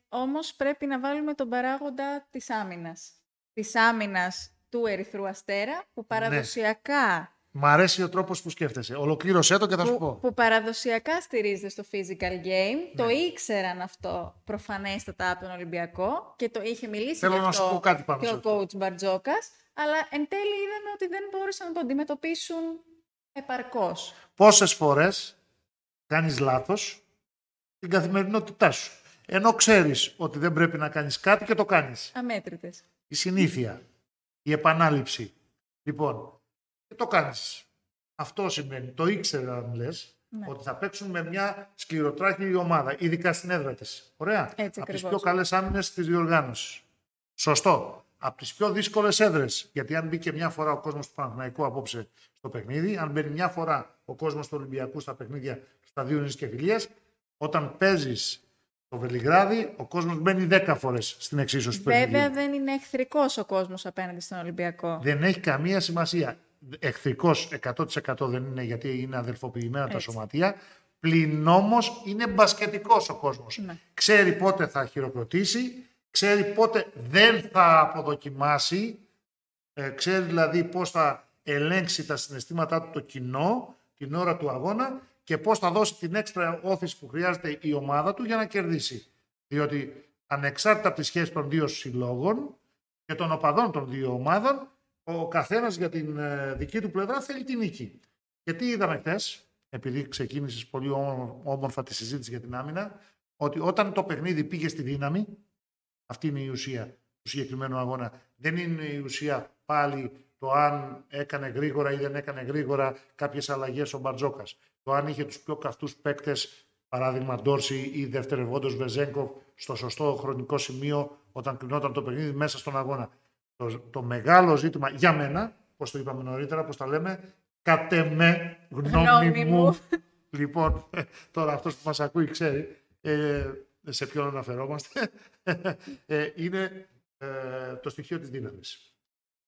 όμως πρέπει να βάλουμε τον παράγοντα της άμυνας. Της άμυνας του Ερυθρού Αστέρα,
Ναι.
που παραδοσιακά,
Μ' αρέσει ο τρόπος που σκέφτεσαι. Ολοκλήρωσέ το και θα σου
που,
πω.
που παραδοσιακά στηρίζεται στο physical game. Το ήξεραν αυτό προφανέστατα από τον Ολυμπιακό και το είχε μιλήσει
Θέλω
γι'
να σου
αυτό
πω κάτι πάνω
και
σε
ο
αυτό.
coach Μπαρτζόκας, αλλά εν τέλει είδαμε ότι δεν μπόρεσαν να το αντιμετωπίσουν επαρκώς.
Πόσες φορές κάνεις λάθος στην καθημερινότητά σου. Ενώ ξέρεις ότι δεν πρέπει να κάνεις κάτι και το κάνεις.
Αμέτρητες.
η συνήθεια, η επανάληψη. Λοιπόν, και το κάνεις. Αυτό σημαίνει, το ήξερα αν λες,
Ναι.
ότι θα παίξουν με μια σκληροτράχη ομάδα, ειδικά στην έδρα της. Ωραία.
Έτσι
Από τις
ακριβώς.
πιο καλές άμυνες της διοργάνωσης. Σωστό. Από τις πιο δύσκολες έδρες. Γιατί αν μπήκε μια φορά ο κόσμος του Παναθηναϊκού απόψε στο παιχνίδι, αν μπαίνει μια φορά ο κόσμος του Ολυμπιακού στα παιχνίδια στα δύο νήσια και φιλίας, όταν παίζεις το Βελιγράδι, ο κόσμος μπαίνει 10 φορές στην εξίσωση του παιχνιδιού.
Βέβαια δεν είναι εχθρικός ο κόσμος απέναντι στον Ολυμπιακό.
Δεν έχει καμία σημασία. Εχθρικός 100% δεν είναι γιατί είναι αδελφοποιημένα τα
Έτσι.
σωματεία. Πλην όμως είναι μπασκετικός ο κόσμος.
Ναι.
Ξέρει πότε θα χειροκροτήσει, ξέρει πότε δεν θα αποδοκιμάσει, ε, ξέρει δηλαδή πώς θα ελέγξει τα συναισθήματά του το κοινό την ώρα του αγώνα και πώς θα δώσει την έξτρα όθηση που χρειάζεται η ομάδα του για να κερδίσει. Διότι ανεξάρτητα από τη σχέση των δύο συλλόγων και των οπαδών των δύο ομάδων, ο καθένας για την ε, δική του πλευρά θέλει την νίκη. Και τι είδαμε χθες, επειδή ξεκίνησες πολύ όμο- όμορφα τη συζήτηση για την άμυνα, ότι όταν το παιχνίδι πήγε στη δύναμη, αυτή είναι η ουσία του συγκεκριμένου αγώνα. Δεν είναι η ουσία πάλι το αν έκανε γρήγορα ή δεν έκανε γρήγορα κάποιες αλλαγές ο Μπαρτζόκας. Το αν είχε τους πιο καυτούς παίκτες, παράδειγμα Ντόρση ή δευτερευόντος Βεζέγκοφ, στο σωστό χρονικό σημείο όταν κρινόταν το παιχνίδι μέσα στον αγώνα. Το, το μεγάλο ζήτημα για μένα, πώς το είπαμε νωρίτερα, πώς τα λέμε, κατ' εμέ, γνώμη μου. λοιπόν, τώρα αυτός που μας ακούει ξέρει ε, σε ποιον αναφερόμαστε. ε, είναι ε, το στοιχείο της δύναμης.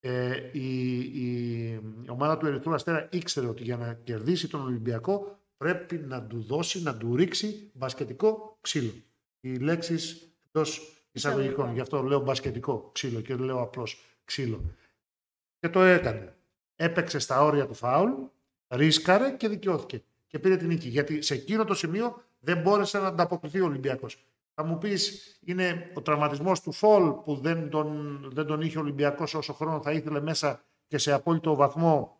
Ε, η, η, ομάδα του Ερυθρού Αστέρα ήξερε ότι για να κερδίσει τον Ολυμπιακό πρέπει να του δώσει, να του ρίξει μπασκετικό ξύλο. Οι λέξεις εντός εισαγωγικών. Γι' αυτό λέω μπασκετικό ξύλο και λέω απλώς ξύλο. Και το έκανε. Έπαιξε στα όρια του φάουλ, ρίσκαρε και δικαιώθηκε. Και πήρε την νίκη. Γιατί σε εκείνο το σημείο δεν μπόρεσε να ανταποκριθεί ο Ολυμπιακός. Θα μου πεις, είναι ο τραυματισμός του Φολ που δεν τον, δεν τον είχε ο Ολυμπιακός όσο χρόνο θα ήθελε μέσα και σε απόλυτο βαθμό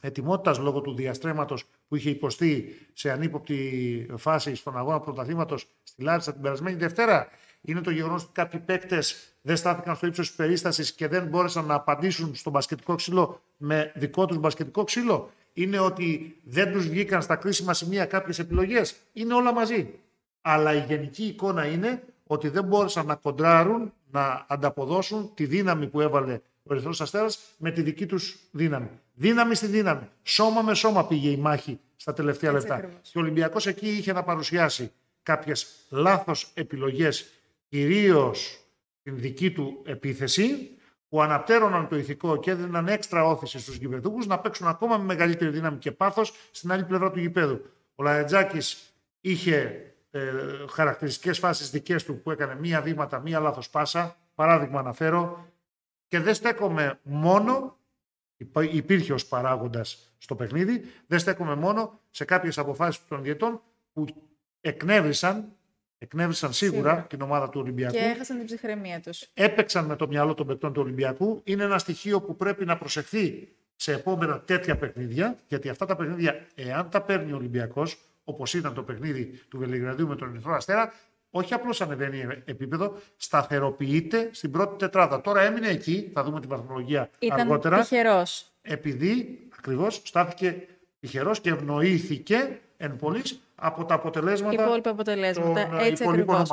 ετοιμότητας λόγω του διαστρέματο που είχε υποστεί σε ανύποπτη φάση στον αγώνα πρωταθλήματος στη Λάρισα την περασμένη Δευτέρα. Είναι το γεγονός ότι κάποιοι παίκτες δεν στάθηκαν στο ύψος της περίστασης και δεν μπόρεσαν να απαντήσουν στο μπασκετικό ξύλο με δικό τους μπασκετικό ξύλο. Είναι ότι δεν τους βγήκαν στα κρίσιμα σημεία κάποιες επιλογές. Είναι όλα μαζί αλλά η γενική εικόνα είναι ότι δεν μπόρεσαν να κοντράρουν, να ανταποδώσουν τη δύναμη που έβαλε ο Ερυθρός Αστέρας με τη δική τους δύναμη. Δύναμη στη δύναμη. Σώμα με σώμα πήγε η μάχη στα τελευταία λεπτά. Και ο Ολυμπιακός εκεί είχε να παρουσιάσει κάποιες λάθος επιλογές, κυρίως την δική του επίθεση, που αναπτέρωναν το ηθικό και έδιναν έξτρα όθηση στους γηπεδούκους να παίξουν ακόμα με μεγαλύτερη δύναμη και πάθος στην άλλη πλευρά του γηπέδου. Ο Λαετζάκης είχε ε, χαρακτηριστικές φάσεις δικές του που έκανε μία βήματα, μία λάθος πάσα, παράδειγμα αναφέρω, και δεν στέκομαι μόνο, υπήρχε ως παράγοντας στο παιχνίδι, δεν στέκομαι μόνο σε κάποιες αποφάσεις των διετών που εκνεύρισαν, εκνεύρισαν σίγουρα, σίγουρα, την ομάδα του Ολυμπιακού.
Και έχασαν την ψυχραιμία τους.
Έπαιξαν με το μυαλό των παικτών του Ολυμπιακού. Είναι ένα στοιχείο που πρέπει να προσεχθεί σε επόμενα τέτοια παιχνίδια, γιατί αυτά τα παιχνίδια, εάν τα παίρνει ο Ολυμπιακός, όπως ήταν το παιχνίδι του Βελιγραδίου με τον Ερυθρό Αστέρα, όχι απλώς ανεβαίνει επίπεδο, σταθεροποιείται στην πρώτη τετράδα. Τώρα έμεινε εκεί, θα δούμε την βαθμολογία
ήταν
αργότερα.
Τυχερός.
Επειδή ακριβώς στάθηκε τυχερός και ευνοήθηκε εν πωλής από τα αποτελέσματα.
Υπόλοιπα αποτελέσματα. Των Έτσι ακριβώς.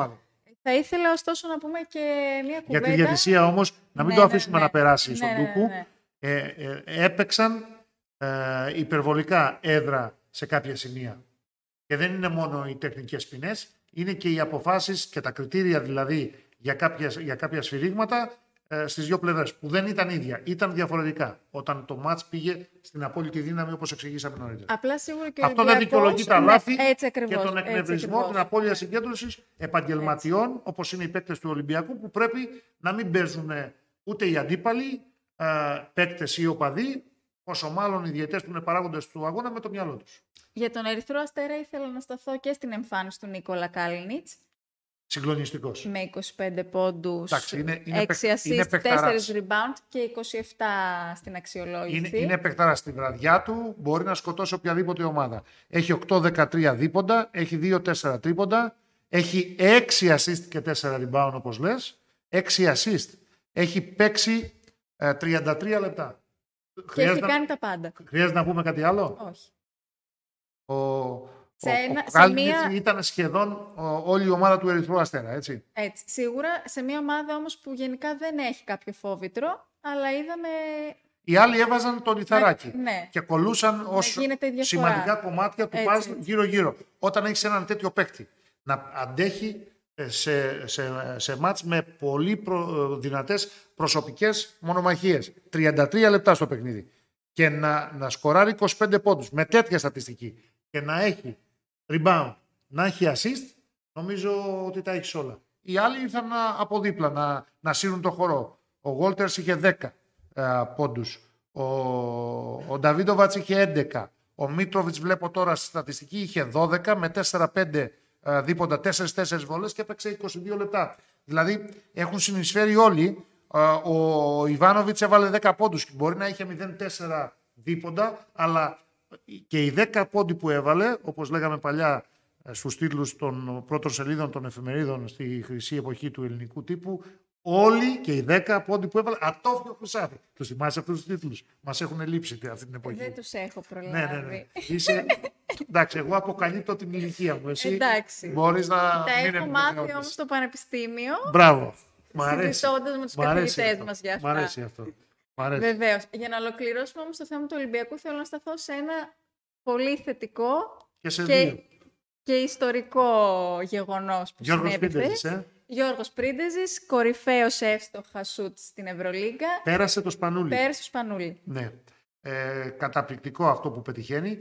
Θα ήθελα ωστόσο να πούμε και μια κουβέντα.
Για τη διατησία όμως, να μην ναι, το ναι, αφήσουμε ναι, να περάσει στον ναι, Τούκου. Ε, ε, έπαιξαν ε, υπερβολικά έδρα σε κάποια σημεία. Και δεν είναι μόνο οι τεχνικές ποινές, είναι και οι αποφάσεις και τα κριτήρια δηλαδή για κάποια, για κάποια σφυρίγματα ε, στις δύο πλευρές, που δεν ήταν ίδια, ήταν διαφορετικά όταν το μάτς πήγε στην απόλυτη δύναμη όπως εξηγήσαμε νωρίτερα.
Απλά σίγουρα και
Αυτό δεν δικαιολογεί τα λάθη και τον εκνευρισμό, την απώλεια συγκέντρωσης επαγγελματιών έτσι. όπως είναι οι παίκτες του Ολυμπιακού που πρέπει να μην παίζουν ούτε οι αντίπαλοι ε, παίκτες ή οπαδοί, όσο μάλλον οι διαιτές που είναι παράγοντες του αγώνα με το μυαλό τους.
Για τον Ερυθρό Αστέρα ήθελα να σταθώ και στην εμφάνιση του Νίκολα Κάλινιτς.
Συγκλονιστικός.
Με 25 πόντους, 6 assist, 4 rebound και 27 στην αξιολόγηση.
Είναι, είναι παιχτάρα στη βραδιά του, μπορεί να σκοτώσει οποιαδήποτε ομάδα. Έχει 8-13 δίποντα, έχει 2-4 τρίποντα, έχει 6 assist και 4 rebound όπως λες, 6 assist. Έχει παίξει 33 ε, λεπτά.
Και έχει κάνει τα πάντα.
Χρειάζεται να πούμε κάτι άλλο;
Όχι.
Ο, σε ο, ο μία... ήταν σχεδόν όλη η ομάδα του Ερυθρού Αστέρα, έτσι.
Έτσι. Σίγουρα σε μια ομάδα όμως που γενικά δεν έχει κάποιο φόβητρο, αλλά είδαμε...
Οι άλλοι έβαζαν το λιθαράκι
ναι.
και κολούσαν ως σημαντικά κομμάτια του παζ γύρω-γύρω. Όταν έχεις έναν τέτοιο παίκτη να αντέχει ε, σε, σε, σε μάτς με πολύ προ, δυνατές προσωπικές μονομαχίες. 33 λεπτά στο παιχνίδι. Και να, να σκοράρει 25 πόντους με τέτοια στατιστική και να έχει rebound, να έχει assist, νομίζω ότι τα έχεις όλα. Οι άλλοι ήρθαν από δίπλα να, να σύρουν το χορό. Ο Γόλτερς είχε 10 ε, πόντους. Ο, ο Νταβίδοβατς είχε 11. Ο Μίτροβιτς βλέπω τώρα στη στατιστική είχε 12 με 4-5 ε, δίποντα, 4-4 βολές και έπαιξε 22 λεπτά. Δηλαδή έχουν συνεισφέρει όλοι. Ε, ο Ιβάνοβιτς έβαλε 10 πόντους. Μπορεί να είχε 0-4 δίποντα, αλλά και οι 10 πόντι που έβαλε, όπως λέγαμε παλιά ε, στους τίτλους των πρώτων σελίδων των εφημερίδων στη χρυσή εποχή του ελληνικού τύπου, Όλοι και οι 10 πόντι που έβαλε, ατόφιο χρυσάφι. Τους θυμάσαι αυτούς τους τίτλους; Μας έχουν λείψει αυτή την εποχή.
Δεν τους έχω προλάβει.
Ναι, ναι, ναι. Είσαι... Εντάξει, εγώ αποκαλύπτω την ηλικία μου. Εσύ
Εντάξει.
μπορείς να.
Τα
μην
έχω μάθει όμως στο πανεπιστήμιο.
Μπράβο. Μ' αρέσει.
Συζητώντας με τους
Μ' αρέσει
καθηγητές
αυτό.
μας για
Μ'
αυτά.
αρέσει αυτό. Μ' αρέσει.
Βεβαίως. Για να ολοκληρώσουμε όμως το θέμα του Ολυμπιακού, θέλω να σταθώ σε ένα πολύ θετικό
Και σε
και,
δύο.
και ιστορικό γεγονός που
Γιώργος
συνέβη χθες.
Πίντεζης, ε.
Γιώργος Πρίντεζης, κορυφαίος εύστοχα σουτ στην Ευρωλίγκα,
Πέρασε το σπανούλι.
πέρασε στο Σπανούλι.
Ναι. Ε, καταπληκτικό αυτό που πετυχαίνει.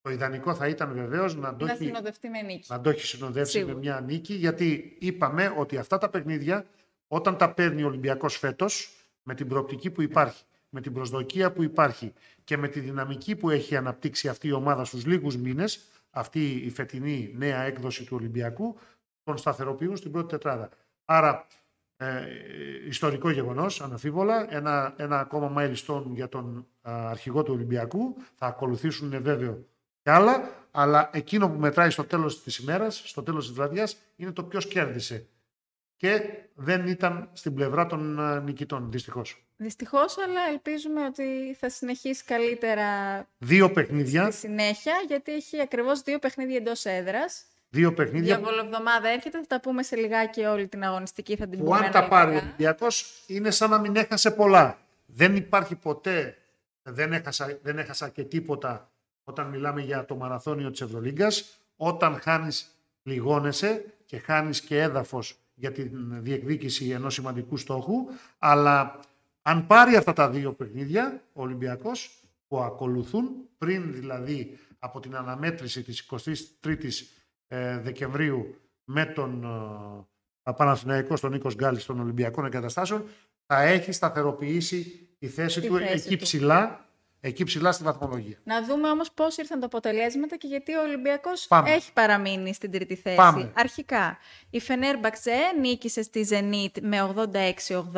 Το ιδανικό θα ήταν βεβαίως να το
Να
έχει
συνοδευτεί με νίκη.
να το έχει συνοδεύσει
Σίγουρα.
με μια νίκη, γιατί είπαμε ότι αυτά τα παιχνίδια, όταν τα παίρνει ο Ολυμπιακός φέτος, με την προοπτική που υπάρχει, με την προσδοκία που υπάρχει και με τη δυναμική που έχει αναπτύξει αυτή η ομάδα στους λίγους μήνες, αυτή η φετινή νέα έκδοση του Ολυμπιακού, τον σταθεροποιούν στην πρώτη τετράδα. Άρα, ε, ιστορικό γεγονός, αναφίβολα, ένα, ένα ακόμα milestone για τον α, αρχηγό του Ολυμπιακού. Θα ακολουθήσουν, είναι βέβαιο, και άλλα, αλλά εκείνο που μετράει στο τέλος της ημέρας, στο τέλος της βραδιάς, είναι το ποιος κέρδισε. Και δεν ήταν στην πλευρά των α, νικητών, δυστυχώς.
Δυστυχώς, αλλά ελπίζουμε ότι θα συνεχίσει καλύτερα
Δύο παιχνίδια,
στη συνέχεια, γιατί έχει ακριβώς δύο παιχνίδια εντός έδρας.
Δύο παιχνίδια
Διαβολοβδομάδα έρχεται, θα τα πούμε σε λιγάκι όλη την αγωνιστική, θα την
που
πούμε
αν τα πάρει ο
αναλυτικά.
Ολυμπιακός είναι σαν να μην έχασε πολλά. Δεν υπάρχει ποτέ, δεν έχασα, δεν έχασα και τίποτα όταν μιλάμε για το μαραθώνιο της Ευρωλίγκας. Όταν χάνεις λιγώνεσαι και χάνεις και έδαφος για τη διεκδίκηση ενός σημαντικού στόχου. Αλλά αν πάρει αυτά τα δύο παιχνίδια ο Ολυμπιακός που ακολουθούν πριν δηλαδή από την αναμέτρηση της 23ης ε, Δεκεμβρίου με τον ε, Παναθηναϊκό στον Νίκος Γκάλης των Ολυμπιακών Εγκαταστάσεων θα έχει σταθεροποιήσει τη θέση
Τη
του
θέση
εκεί
του.
ψηλά, εκεί ψηλά στη βαθμολογία.
Να δούμε όμως πώς ήρθαν τα αποτελέσματα και γιατί ο Ολυμπιακός
Πάμε.
έχει παραμείνει στην τρίτη θέση.
Πάμε.
Αρχικά, η Φενέρμπαξε νίκησε στη Zenit με 86-80.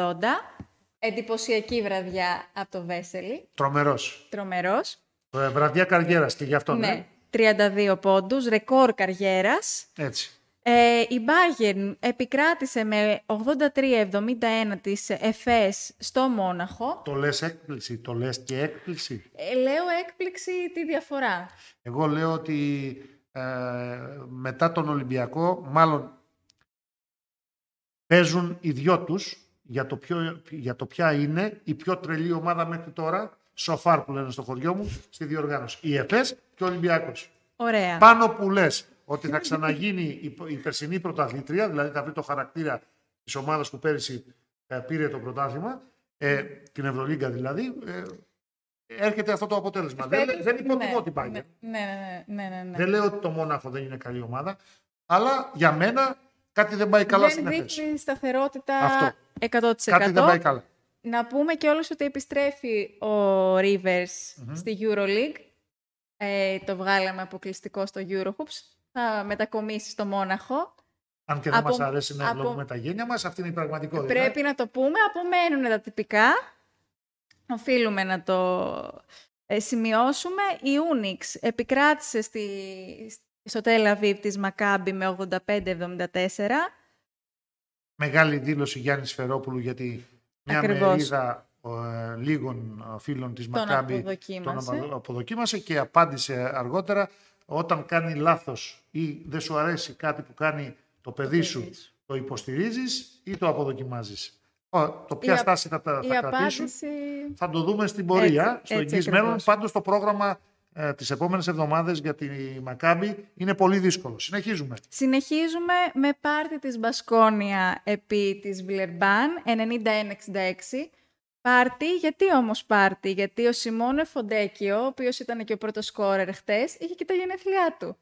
Εντυπωσιακή βραδιά από το Βέσελη.
Τρομερός.
Τρομερός.
Ε, βραδιά καριέρας και γι' αυτό
Ναι. 32 πόντους, ρεκόρ καριέρας.
Έτσι.
Ε, η Bayern επικράτησε με 83-71 της ΕΦΕΣ στο Μόναχο.
Το λες έκπληξη, το λες και έκπληξη.
Ε, λέω έκπληξη τη διαφορά.
Εγώ λέω ότι ε, μετά τον Ολυμπιακό, μάλλον παίζουν οι δυο τους για το, ποιο, για το ποια είναι η πιο τρελή ομάδα μέχρι τώρα, σοφάρ που λένε στο χωριό μου, στη διοργάνωση. Η ΕΦΕΣ και ο Ολυμπιακός.
Ωραία.
Πάνω που λες ότι θα ξαναγίνει η, η περσινή πρωταθλήτρια, δηλαδή θα βρει το χαρακτήρα της ομάδας που πέρυσι ε, πήρε το πρωτάθλημα, ε, την Ευρωλίγκα δηλαδή, ε, έρχεται αυτό το αποτέλεσμα. Δεν,
Φέτος-
δεν υποτιμώ
ναι,
την Bayern.
Ναι, ναι, ναι, ναι, ναι, ναι.
Δεν λέω ότι το Μόναχο δεν είναι καλή ομάδα, αλλά για μένα κάτι δεν πάει καλά
δεν
στην ΕΦΕΣ.
δείχνει σταθερότητα
Αυτό.
100%.
Κάτι δεν πάει καλά.
Να πούμε και όλους ότι επιστρέφει ο Rivers στη EuroLeague. Ε, το βγάλαμε αποκλειστικό στο Eurohoops. Θα μετακομίσει στο Μόναχο.
Αν και δεν
Από-
μας αρέσει να
από-
ευλογούμε τα γένια μας, αυτή είναι η πραγματικότητα.
Πρέπει να το πούμε. Απομένουν τα τυπικά. Οφείλουμε να το ε, σημειώσουμε. Η Unix επικράτησε στη, στο Tel Aviv της Maccabi με 85-74.
Μεγάλη δήλωση Γιάννης Σφερόπουλου γιατί μια
Ακριβώς.
μερίδα ε, λίγων ε, φίλων της
Τον
Μακάμπη τον
αποδοκίμασε.
απο- αποδοκίμασε και απάντησε αργότερα όταν κάνει λάθος ή δεν σου αρέσει κάτι που κάνει το παιδί σου,
παιδί σου.
το υποστηρίζεις ή το αποδοκιμάζεις. Ω, Το ποια
Η απ-
στάση θα, τα-
Η
θα κρατήσουν
απάντηση...
θα το δούμε στην πορεία,
Έτσι,
στο
έτσι
εγγύς μέλλον.
ακριβώς.
Πάντως το πρόγραμμα ε, τις επόμενες εβδομάδες για τη Μακάμπη είναι πολύ δύσκολο. Συνεχίζουμε.
Συνεχίζουμε με πάρτι της Μπασκόνια επί της Βλερμπάν, 91-66. Πάρτι, γιατί όμως πάρτι, γιατί ο Σιμώνε Φοντέκιο, ο οποίος ήταν και ο πρώτος σκόρερ χτες, είχε και τα γενέθλιά του.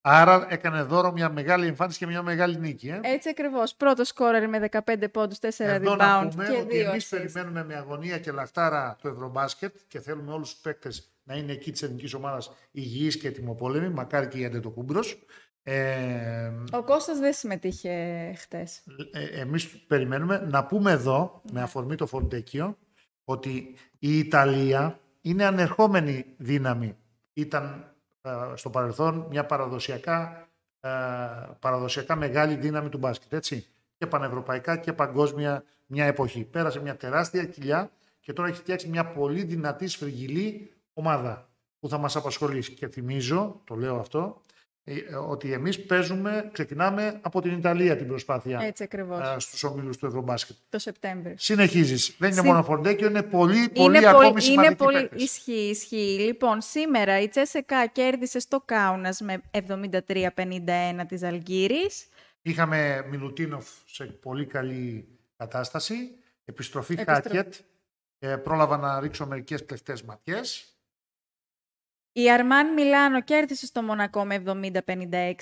Άρα έκανε δώρο μια μεγάλη εμφάνιση και μια μεγάλη νίκη. Ε.
Έτσι ακριβώς, πρώτος σκόρερ με 15 πόντους, 4
Εδώ να
rebound
πούμε
και
ότι
2
εμείς
assist.
περιμένουμε με αγωνία και λαχτάρα το Ευρωμπάσκετ και θέλουμε όλους τους παίκτες να είναι εκεί της ελληνικής ομάδας υγιείς και ετοιμοπόλεμοι, μακάρι και η Αντετοκούμπρος. Ε,
Ο Κώστας δεν συμμετείχε χτες.
ε, εμείς περιμένουμε να πούμε εδώ, με αφορμή το Φοντέκιο, ότι η Ιταλία είναι ανερχόμενη δύναμη. Ήταν ε, στο παρελθόν μια παραδοσιακά, ε, παραδοσιακά μεγάλη δύναμη του μπάσκετ, έτσι. και πανευρωπαϊκά και παγκόσμια μια εποχή. Πέρασε μια τεράστια κοιλιά και τώρα έχει φτιάξει μια πολύ δυνατή σφριγγυλή ομάδα που θα μας απασχολήσει. Και θυμίζω, το λέω αυτό, ε, ότι εμείς παίζουμε, ξεκινάμε από την Ιταλία την προσπάθεια
Έτσι ακριβώς.
ε, στους ομίλους του Ευρωμπάσκετ.
Το Σεπτέμβριο.
Συνεχίζεις. Δεν είναι
Συ-
μόνο Φορντέκιο, είναι πολύ, πολύ
είναι
ακόμη
πολύ,
σημαντικοί
είναι πολύ
παίκτες.
ισχύει, ισχύει. Λοιπόν, σήμερα η Τσέσεκα κέρδισε στο Κάουνας με 73-51 της Αλγύρης.
Είχαμε Μιλουτίνοφ σε πολύ καλή κατάσταση. Επιστροφή
Επιστρο-
Χάκετ. Ε, πρόλαβα να ρίξω μερικές κλεφτές ματιές.
Η Αρμάν Μιλάνο κέρδισε στο Μονακό με 70-56.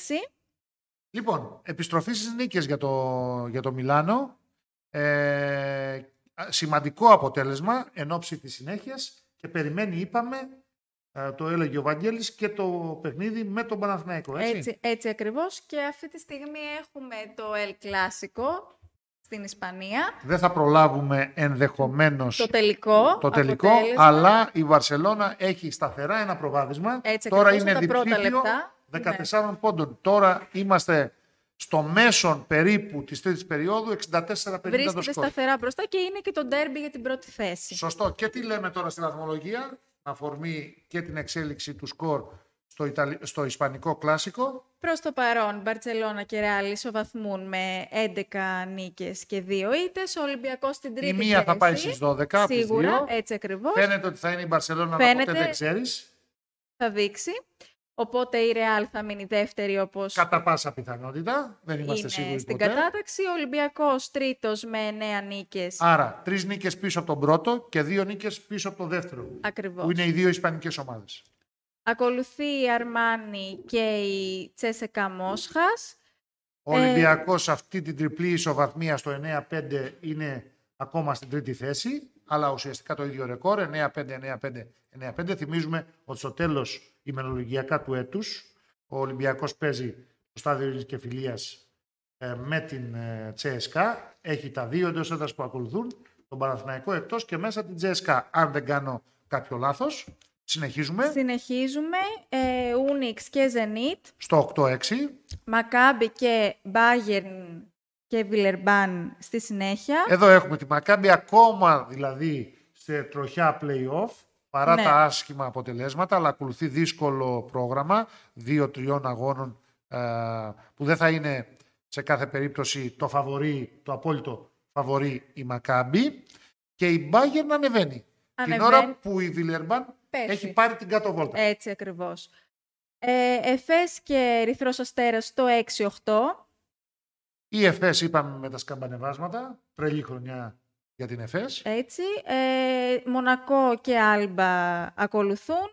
Λοιπόν, επιστροφής στις νίκες για το, για το Μιλάνο. Ε, σημαντικό αποτέλεσμα εν ώψη της συνέχειας και περιμένει, είπαμε, ε, το έλεγε ο Βαγγέλης και το παιχνίδι με τον Παναθηναϊκό, έτσι;
Έτσι, έτσι ακριβώς. Και αυτή τη στιγμή έχουμε το El Clásico στην Ισπανία.
Δεν θα προλάβουμε ενδεχομένως
Το τελικό.
το τελικό,
αποτέλεσμα.
αλλά η Βαρσελώνα έχει σταθερά ένα προβάδισμα.
Έτσι
Τώρα
ακριβώς,
είναι
στα πρώτα
διψήφιο
λεπτά.
14 πόντων. Τώρα είμαστε στο μέσον περίπου της τρίτης περίοδου 64-50 το
Βρίσκεται
σκορ.
σταθερά μπροστά και είναι και το ντέρμπι για την πρώτη θέση.
Σωστό. Και τι λέμε τώρα στην βαθμολογία, αφορμή και την εξέλιξη του σκορ στο, Ιταλι... στο Ισπανικό κλάσικο.
Προς το παρόν, Μπαρτσελώνα και Ρεάλ ισοβαθμούν με 11 νίκες και 2 ήττες. Ο Ολυμπιακός στην τρίτη
Η μία θα πάει
θέση.
στις 12 από τις
Σίγουρα,
δύο.
έτσι ακριβώς.
Φαίνεται ότι θα είναι η Μπαρσελόνα, αλλά
Φαίνεται.
ποτέ δεν ξέρεις.
Θα δείξει. Οπότε η Ρεάλ θα μείνει δεύτερη όπως
Κατά πάσα πιθανότητα. Δεν είμαστε
είναι
σίγουροι
στην
ποτέ.
κατάταξη. Ο Ολυμπιακός τρίτος με 9 νίκες.
Άρα, τρεις νίκες πίσω από τον πρώτο και δύο νίκες πίσω από τον δεύτερο.
Ακριβώς.
Που είναι οι δύο Ισπανικές ομάδες.
Ακολουθεί η Αρμάνι και η Τσέσεκα Μόσχας.
Ο
Ε,
Ολυμπιακός σε αυτή την τριπλή ισοβαθμία στο 9-5 είναι ακόμα στην τρίτη θέση, αλλά ουσιαστικά το ίδιο ρεκόρ 9-5, 9-5, 9-5. Θυμίζουμε ότι στο τέλος ημερολογιακά του έτους ο Ολυμπιακός παίζει στο στάδιο ειρήνης και φιλίας με την ε, Τσέσκα. Έχει τα δύο εντός έδρας που ακολουθούν, τον Παναθηναϊκό εκτός και μέσα την Τσέσκα. Αν δεν κάνω κάποιο λάθος, συνεχίζουμε
Συνεχίζουμε. Ε, Ούνιξ και Ζενίτ.
στο 8-6.
Μακάμπι και Μπάγερν και Βιλερμπάν στη συνέχεια.
Εδώ έχουμε τη Μακάμπη ακόμα δηλαδή σε τροχιά play-off παρά
Ναι.
τα άσχημα αποτελέσματα, αλλά ακολουθεί δύσκολο πρόγραμμα δύο-τριών αγώνων ε, που δεν θα είναι σε κάθε περίπτωση το φαβορή, το απόλυτο φαβορή η Μακάμπη και η Μπάγερ να ανεβαίνει. Την
Ανεβαίνει.
ώρα που η Βιλερμπάν
Πέφτει.
έχει πάρει την κάτω βόλτα.
Έτσι ακριβώς. Ε, Εφές και Ερυθρός Αστέρας στο 6-8.
Η ΕΦΕΣ είπαμε με τα σκαμπανεβάσματα, τρελή χρονιά για την ΕΦΕΣ.
Έτσι. Ε, Μονακό και Άλμπα ακολουθούν.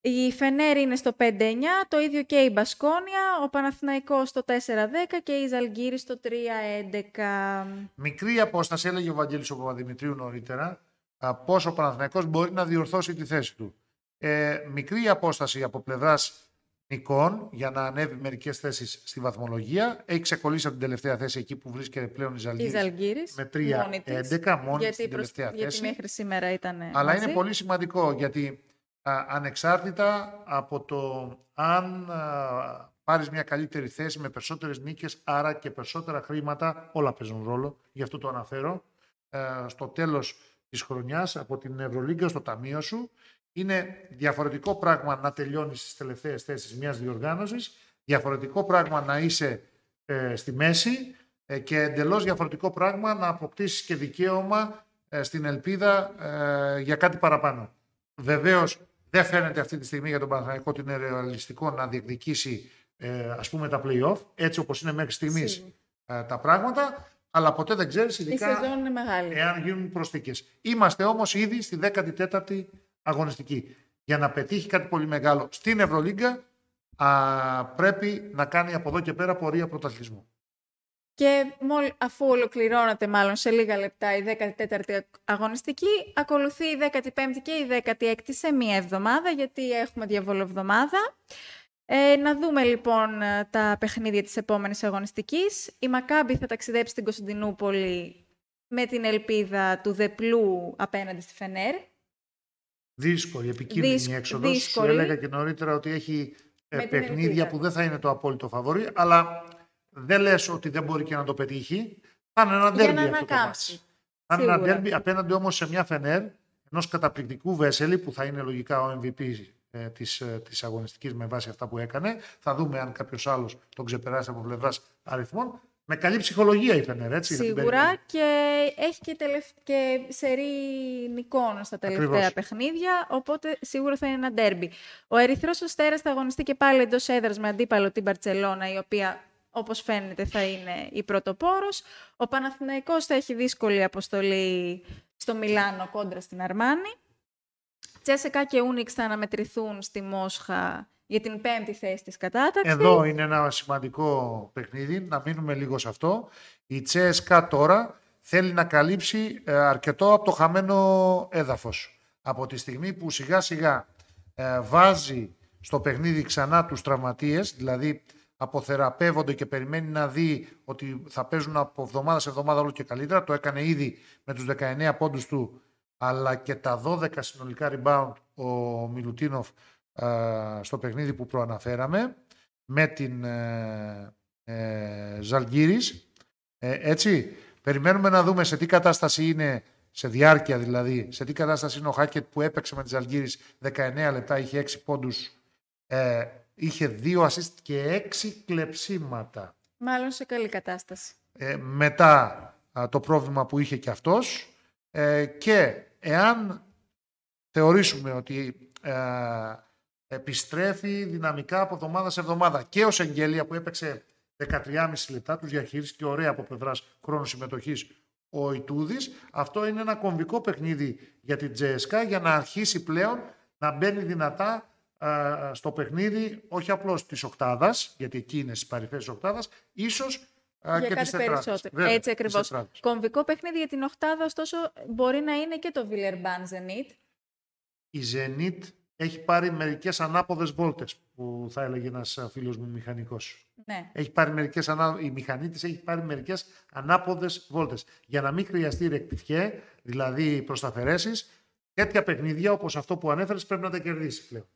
Η Φενέρ είναι στο 5-9, το ίδιο και η Μπασκόνια, ο Παναθηναϊκός στο 4-10 και η Ζαλγκύρη στο 3-11.
Μικρή απόσταση, έλεγε ο Βαγγέλης ο Παπαδημητρίου νωρίτερα, α, πόσο ο Παναθηναϊκός μπορεί να διορθώσει τη θέση του. Ε, μικρή απόσταση από πλευράς νικών για να ανέβει μερικές θέσεις στη βαθμολογία. Έχει ξεκολλήσει από την τελευταία θέση εκεί που βρίσκεται πλέον η
Η
Ζαλγίρης
Ζαλγκύρης,
με
μόνη της,
3-11 μόνη
γιατί,
στην
προς-
τελευταία
γιατί
θέση.
μέχρι σήμερα ήταν
Αλλά
μαζί.
είναι πολύ σημαντικό γιατί α, ανεξάρτητα από το αν α, πάρεις μια καλύτερη θέση με περισσότερες νίκες, άρα και περισσότερα χρήματα, όλα παίζουν ρόλο, γι' αυτό το αναφέρω, ε, στο τέλος της χρονιάς από την Ευρωλίγκα στο ταμείο σου, είναι διαφορετικό πράγμα να τελειώνεις στις τελευταίες θέσεις μιας διοργάνωσης, διαφορετικό πράγμα να είσαι ε, στη μέση ε, και εντελώς διαφορετικό πράγμα να αποκτήσεις και δικαίωμα ε, στην ελπίδα ε, για κάτι παραπάνω. Βεβαίως, δεν φαίνεται αυτή τη στιγμή για τον Παναθηναϊκό ότι είναι ρεαλιστικό να διεκδικήσει ε, ας πούμε τα play-off, έτσι όπως είναι μέχρι στιγμής
Σίγουρα.
ε, τα πράγματα, αλλά ποτέ δεν ξέρεις
Η
ειδικά
σεζόν είναι μεγάλη.
εάν γίνουν προσθήκες. Είμαστε όμως ήδη στη 14η αγωνιστική. Για να πετύχει κάτι πολύ μεγάλο στην Ευρωλίγκα α, πρέπει να κάνει από εδώ και πέρα πορεία πρωταθλητισμού.
Και μόλ, αφού ολοκληρώνεται μάλλον σε λίγα λεπτά η 14η αγωνιστική, ακολουθεί η 15η και η 16η σε μία εβδομάδα, γιατί έχουμε διαβολοβδομάδα. Ε, να δούμε λοιπόν ε, τα παιχνίδια της επόμενης αγωνιστικής. Η Μακάμπη θα ταξιδέψει στην Κωνσταντινούπολη με την ελπίδα του δεπλού απέναντι στη Φενέρ.
Δύσκολη, επικίνδυνη
Δύσ-
η έξοδος. Σου
δύσκολη.
έλεγα και νωρίτερα ότι έχει ε,
Με την
παιχνίδια
ελπίδα.
που δεν θα είναι το απόλυτο φαβορή, αλλά δεν λες ότι δεν μπορεί και να το πετύχει. Θα είναι ένα
Για
ντέρμπι
να
αυτό το
ανακάμψει.
μάτς. Θα είναι ένα
Σίγουρα.
ντέρμπι απέναντι όμως σε μια Φενέρ ενός καταπληκτικού Βέσελη που θα είναι λογικά ο MVP ε, της, ε, της αγωνιστικής με βάση αυτά που έκανε. Θα δούμε αν κάποιος άλλος τον ξεπεράσει από πλευράς αριθμών. Με καλή ψυχολογία η Φενέρ, έτσι. για την
Σίγουρα
περίπτωση.
και έχει και, τελευ... και σερή νικών στα τελευταία
Ακριβώς.
παιχνίδια, οπότε σίγουρα θα είναι ένα ντέρμπι. Ο Ερυθρός Αστέρας θα αγωνιστεί και πάλι εντός έδρας με αντίπαλο την Μπαρτσελώνα, η οποία όπως φαίνεται θα είναι η πρωτοπόρος. Ο Παναθηναϊκός θα έχει δύσκολη αποστολή στο Μιλάνο κόντρα στην Αρμάνη. Τσέσεκα και Ούνιξ θα αναμετρηθούν στη Μόσχα για την πέμπτη θέση της κατάταξης.
Εδώ είναι ένα σημαντικό παιχνίδι, να μείνουμε λίγο σε αυτό. Η Τσέσκα τώρα θέλει να καλύψει ε, αρκετό από το χαμένο έδαφος. Από τη στιγμή που σιγά σιγά ε, βάζει στο παιχνίδι ξανά τους τραυματίες, δηλαδή αποθεραπεύονται και περιμένει να δει ότι θα παίζουν από εβδομάδα σε εβδομάδα όλο και καλύτερα. Το έκανε ήδη με τους 19 πόντους του, αλλά και τα 12 συνολικά rebound ο Μιλουτίνοφ ε, στο παιχνίδι που προαναφέραμε με την ε, ε, Ζαλγκύρης. Ε, έτσι, περιμένουμε να δούμε σε τι κατάσταση είναι, σε διάρκεια δηλαδή, σε τι κατάσταση είναι ο Χάκετ που έπαιξε με τη Ζαλγκύρης 19 λεπτά, είχε 6 πόντους, ε, είχε 2 assist και 6 κλεψίματα.
Μάλλον σε καλή κατάσταση.
Ε, μετά α, το πρόβλημα που είχε και αυτός ε, και εάν θεωρήσουμε ότι ε, επιστρέφει δυναμικά από εβδομάδα σε εβδομάδα και ο Σεγγέλια που έπαιξε 13,5 λεπτά, τους διαχειρίστηκε ωραία από πλευράς χρόνου συμμετοχής ο Ιτούδης. Αυτό είναι ένα κομβικό παιχνίδι για την Τζέσκα για να αρχίσει πλέον να μπαίνει δυνατά α, στο παιχνίδι, όχι απλώς της οκτάδας, γιατί εκεί είναι στις παρυφές της οκτάδας, ίσως α,
για
και της
κάτι
τετράδας.
περισσότερο.
Βέβαια,
Έτσι
της
ακριβώς.
τετράδας.
Κομβικό παιχνίδι για την Οχτάδα, ωστόσο, μπορεί να είναι και το Villeurbanne Zenit.
η Zenit έχει πάρει μερικές ανάποδες βόλτες, που θα έλεγε ένας α, φίλος μου μηχανικός.
Ναι.
Έχει πάρει μερικές ανα... Η μηχανή της έχει πάρει μερικές ανάποδες βόλτες. Για να μην χρειαστεί ρεκτιφιέ, δηλαδή προσταφαιρέσεις, τέτοια παιχνίδια όπως αυτό που ανέφερες πρέπει να τα κερδίσεις πλέον.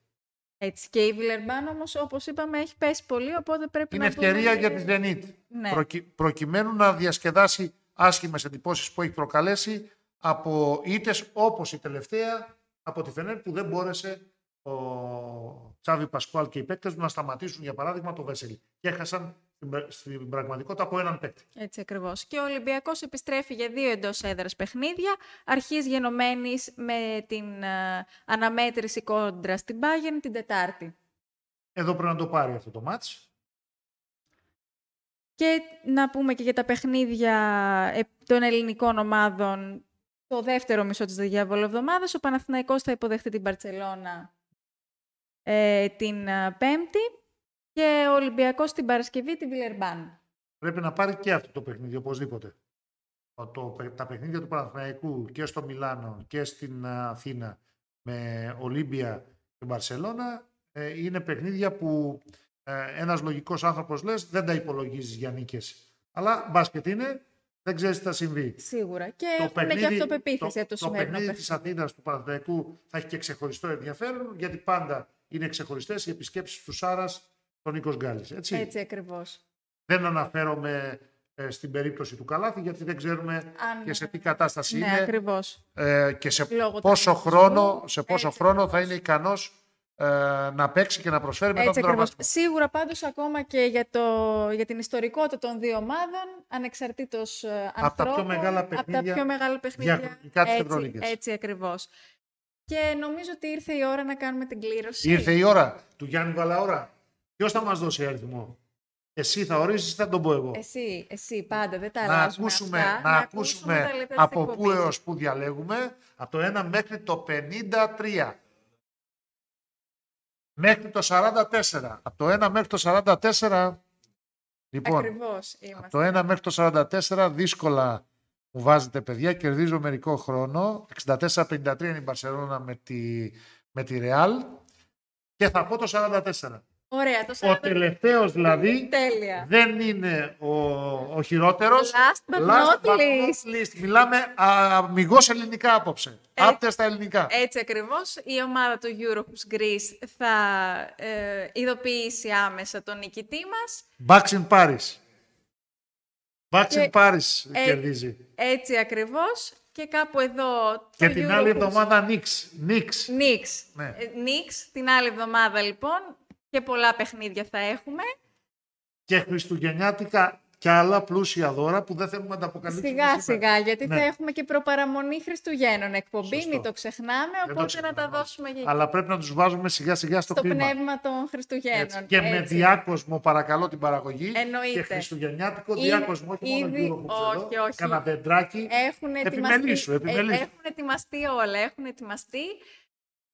Έτσι. Και η Villeurbanne όμως, όπως είπαμε, έχει πέσει πολύ, οπότε πρέπει
Είναι
να δούμε
ευκαιρία
και-
για τη Zenit.
Ναι.
Προκει... Προκειμένου να διασκεδάσει άσχημες εντυπώσεις που έχει προκαλέσει από ήττες όπως η τελευταία από τη Φενέρ που δεν μπόρεσε ο Τσάβη Πασκουάλ και οι παίκτες του να σταματήσουν για παράδειγμα το Βέσελη. Και έχασαν στην, πρα- στην πραγματικότητα από έναν παίκτη.
Έτσι ακριβώς. Και ο Ολυμπιακός επιστρέφει για δύο εντός έδρας παιχνίδια, αρχής γενομένης με την ε, αναμέτρηση κόντρα στην Bayern την Τετάρτη.
Εδώ πρέπει να το πάρει αυτό το μάτς.
Και να πούμε και για τα παιχνίδια ε, των ελληνικών ομάδων το δεύτερο μισό της διάβολου εβδομάδας. Ο Παναθηναϊκός θα υποδεχτεί την Μπαρτσελώνα ε, την ε, Πέμπτη και ο Ολυμπιακός την Παρασκευή την Βιλερμπάν.
Πρέπει να πάρει και αυτό το παιχνίδι οπωσδήποτε. Το, το- τα παιχνίδια του Παναθηναϊκού και στο Μιλάνο και στην α, Αθήνα με Ολύμπια και Μπαρσελώνα ε, είναι παιχνίδια που ε, ένας λογικός άνθρωπος λες δεν τα υπολογίζεις για νίκες. Αλλά μπάσκετ είναι, δεν ξέρεις τι θα συμβεί.
Σίγουρα. Και έχουμε και αυτοπεποίθηση από το,
το
σημερινό
παιχνίδι
παιχνίδι.
της Αθήνας του Παναθηναϊκού θα έχει και ξεχωριστό ενδιαφέρον γιατί πάντα είναι ξεχωριστές οι επισκέψεις του Σάρας τον Νίκος Γκάλης. Έτσι;
Έτσι ακριβώς.
Δεν αναφέρομαι ε, στην περίπτωση του Καλάθι γιατί δεν ξέρουμε
Αν-
και σε τι κατάσταση
Ναι,
είναι
ακριβώς.
ε, και σε
Λόγω
πόσο,
τραυματισμού.
χρόνο, σε πόσο
Έτσι
χρόνο θα
ακριβώς.
είναι ικανός ε, να παίξει και να προσφέρει μετά
Έτσι
τον
ακριβώς.
τραυματισμό.
Σίγουρα πάντως ακόμα και για, το, για την ιστορικότητα των δύο ομάδων, ανεξαρτήτως ε,
Από τα πιο
ανθρώπων,
μεγάλα
από τα
παιχνίδια
πιο μεγάλα παιχνίδια.
διαχρονικά της
έτσι,
Ευρωλίγκας.
έτσι ακριβώς. Και νομίζω ότι ήρθε η ώρα να κάνουμε την κλήρωση.
Ήρθε η ώρα του Γιάννη Βαλαώρα. Ποιος θα μας δώσει αριθμό; Εσύ θα ορίσεις ή θα τον πω εγώ;
Εσύ, εσύ, πάντα, δεν τα
να
αλλάζουμε
ακούσουμε,
αυτά.
να ακούσουμε
τα λεπτά της
από πού
εκπομπής.
έως πού διαλέγουμε από το 1 μέχρι το 53. Μέχρι το 44. Από το 1 μέχρι το 44. Λοιπόν,
Ακριβώς
από
είμαστε.
το 1 μέχρι το 44 δύσκολα μου βάζετε παιδιά. Κερδίζω μερικό χρόνο. 64-53 είναι η Μπαρσελόνα με τη, με τη Real. Και θα πω το 44.
Ωραία, το
Ο
40...
τελευταίος δηλαδή
Τέλεια.
δεν είναι ο, ο χειρότερος.
Last but
Last
not
but
least.
not least. Μιλάμε αμυγός ελληνικά απόψε.
Ε,
Άπτε στα ελληνικά.
Έτσι ακριβώς. Η ομάδα του Eurohoops Greece θα ε, ειδοποιήσει άμεσα τον νικητή μας.
Bucks in Paris. Vaccine
Και-
Paris
ε,
κερδίζει.
Έτσι ακριβώς. Και κάπου εδώ... το
Και την άλλη
Eurohoops-
εβδομάδα Knicks. Knicks.
Νίξ.
Ναι.
Ε, Νίξ, την άλλη εβδομάδα λοιπόν. Και πολλά παιχνίδια θα έχουμε.
Και χριστουγεννιάτικα και άλλα πλούσια δώρα που δεν θέλουμε να τα αποκαλύψουμε
Σιγά
σήμερα.
σιγά, γιατί
Ναι.
θα έχουμε και προπαραμονή Χριστουγέννων εκπομπή,
Σωστό.
μην το ξεχνάμε,
Δεν το
οπότε
ξεχνάμε,
να τα
όχι.
δώσουμε για
Αλλά πρέπει να τους βάζουμε σιγά σιγά στο,
στο
κλίμα.
πνεύμα των Χριστουγέννων.
Έτσι. Και με
έτσι.
διάκοσμο παρακαλώ την παραγωγή.
Εννοείται.
Και χριστουγεννιάτικο
Ήδη-
διάκοσμο, όχι μόνο
ήδη-
Eurobooks εδώ.
όχι, όχι.
Κάνα δεντράκι.
Έχουν ετοιμαστεί,
Επιμελήσου, επιμελήσου.
ε, έχουν ετοιμαστεί όλα, έχουν ετοιμαστεί.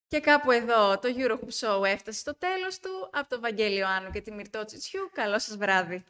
Και κάπου εδώ το Eurohoops Show έφτασε στο τέλος του. Από τον Βαγγέλιο Άνου και τη Μυρτώ Τσιτσιού, καλό σας βράδυ.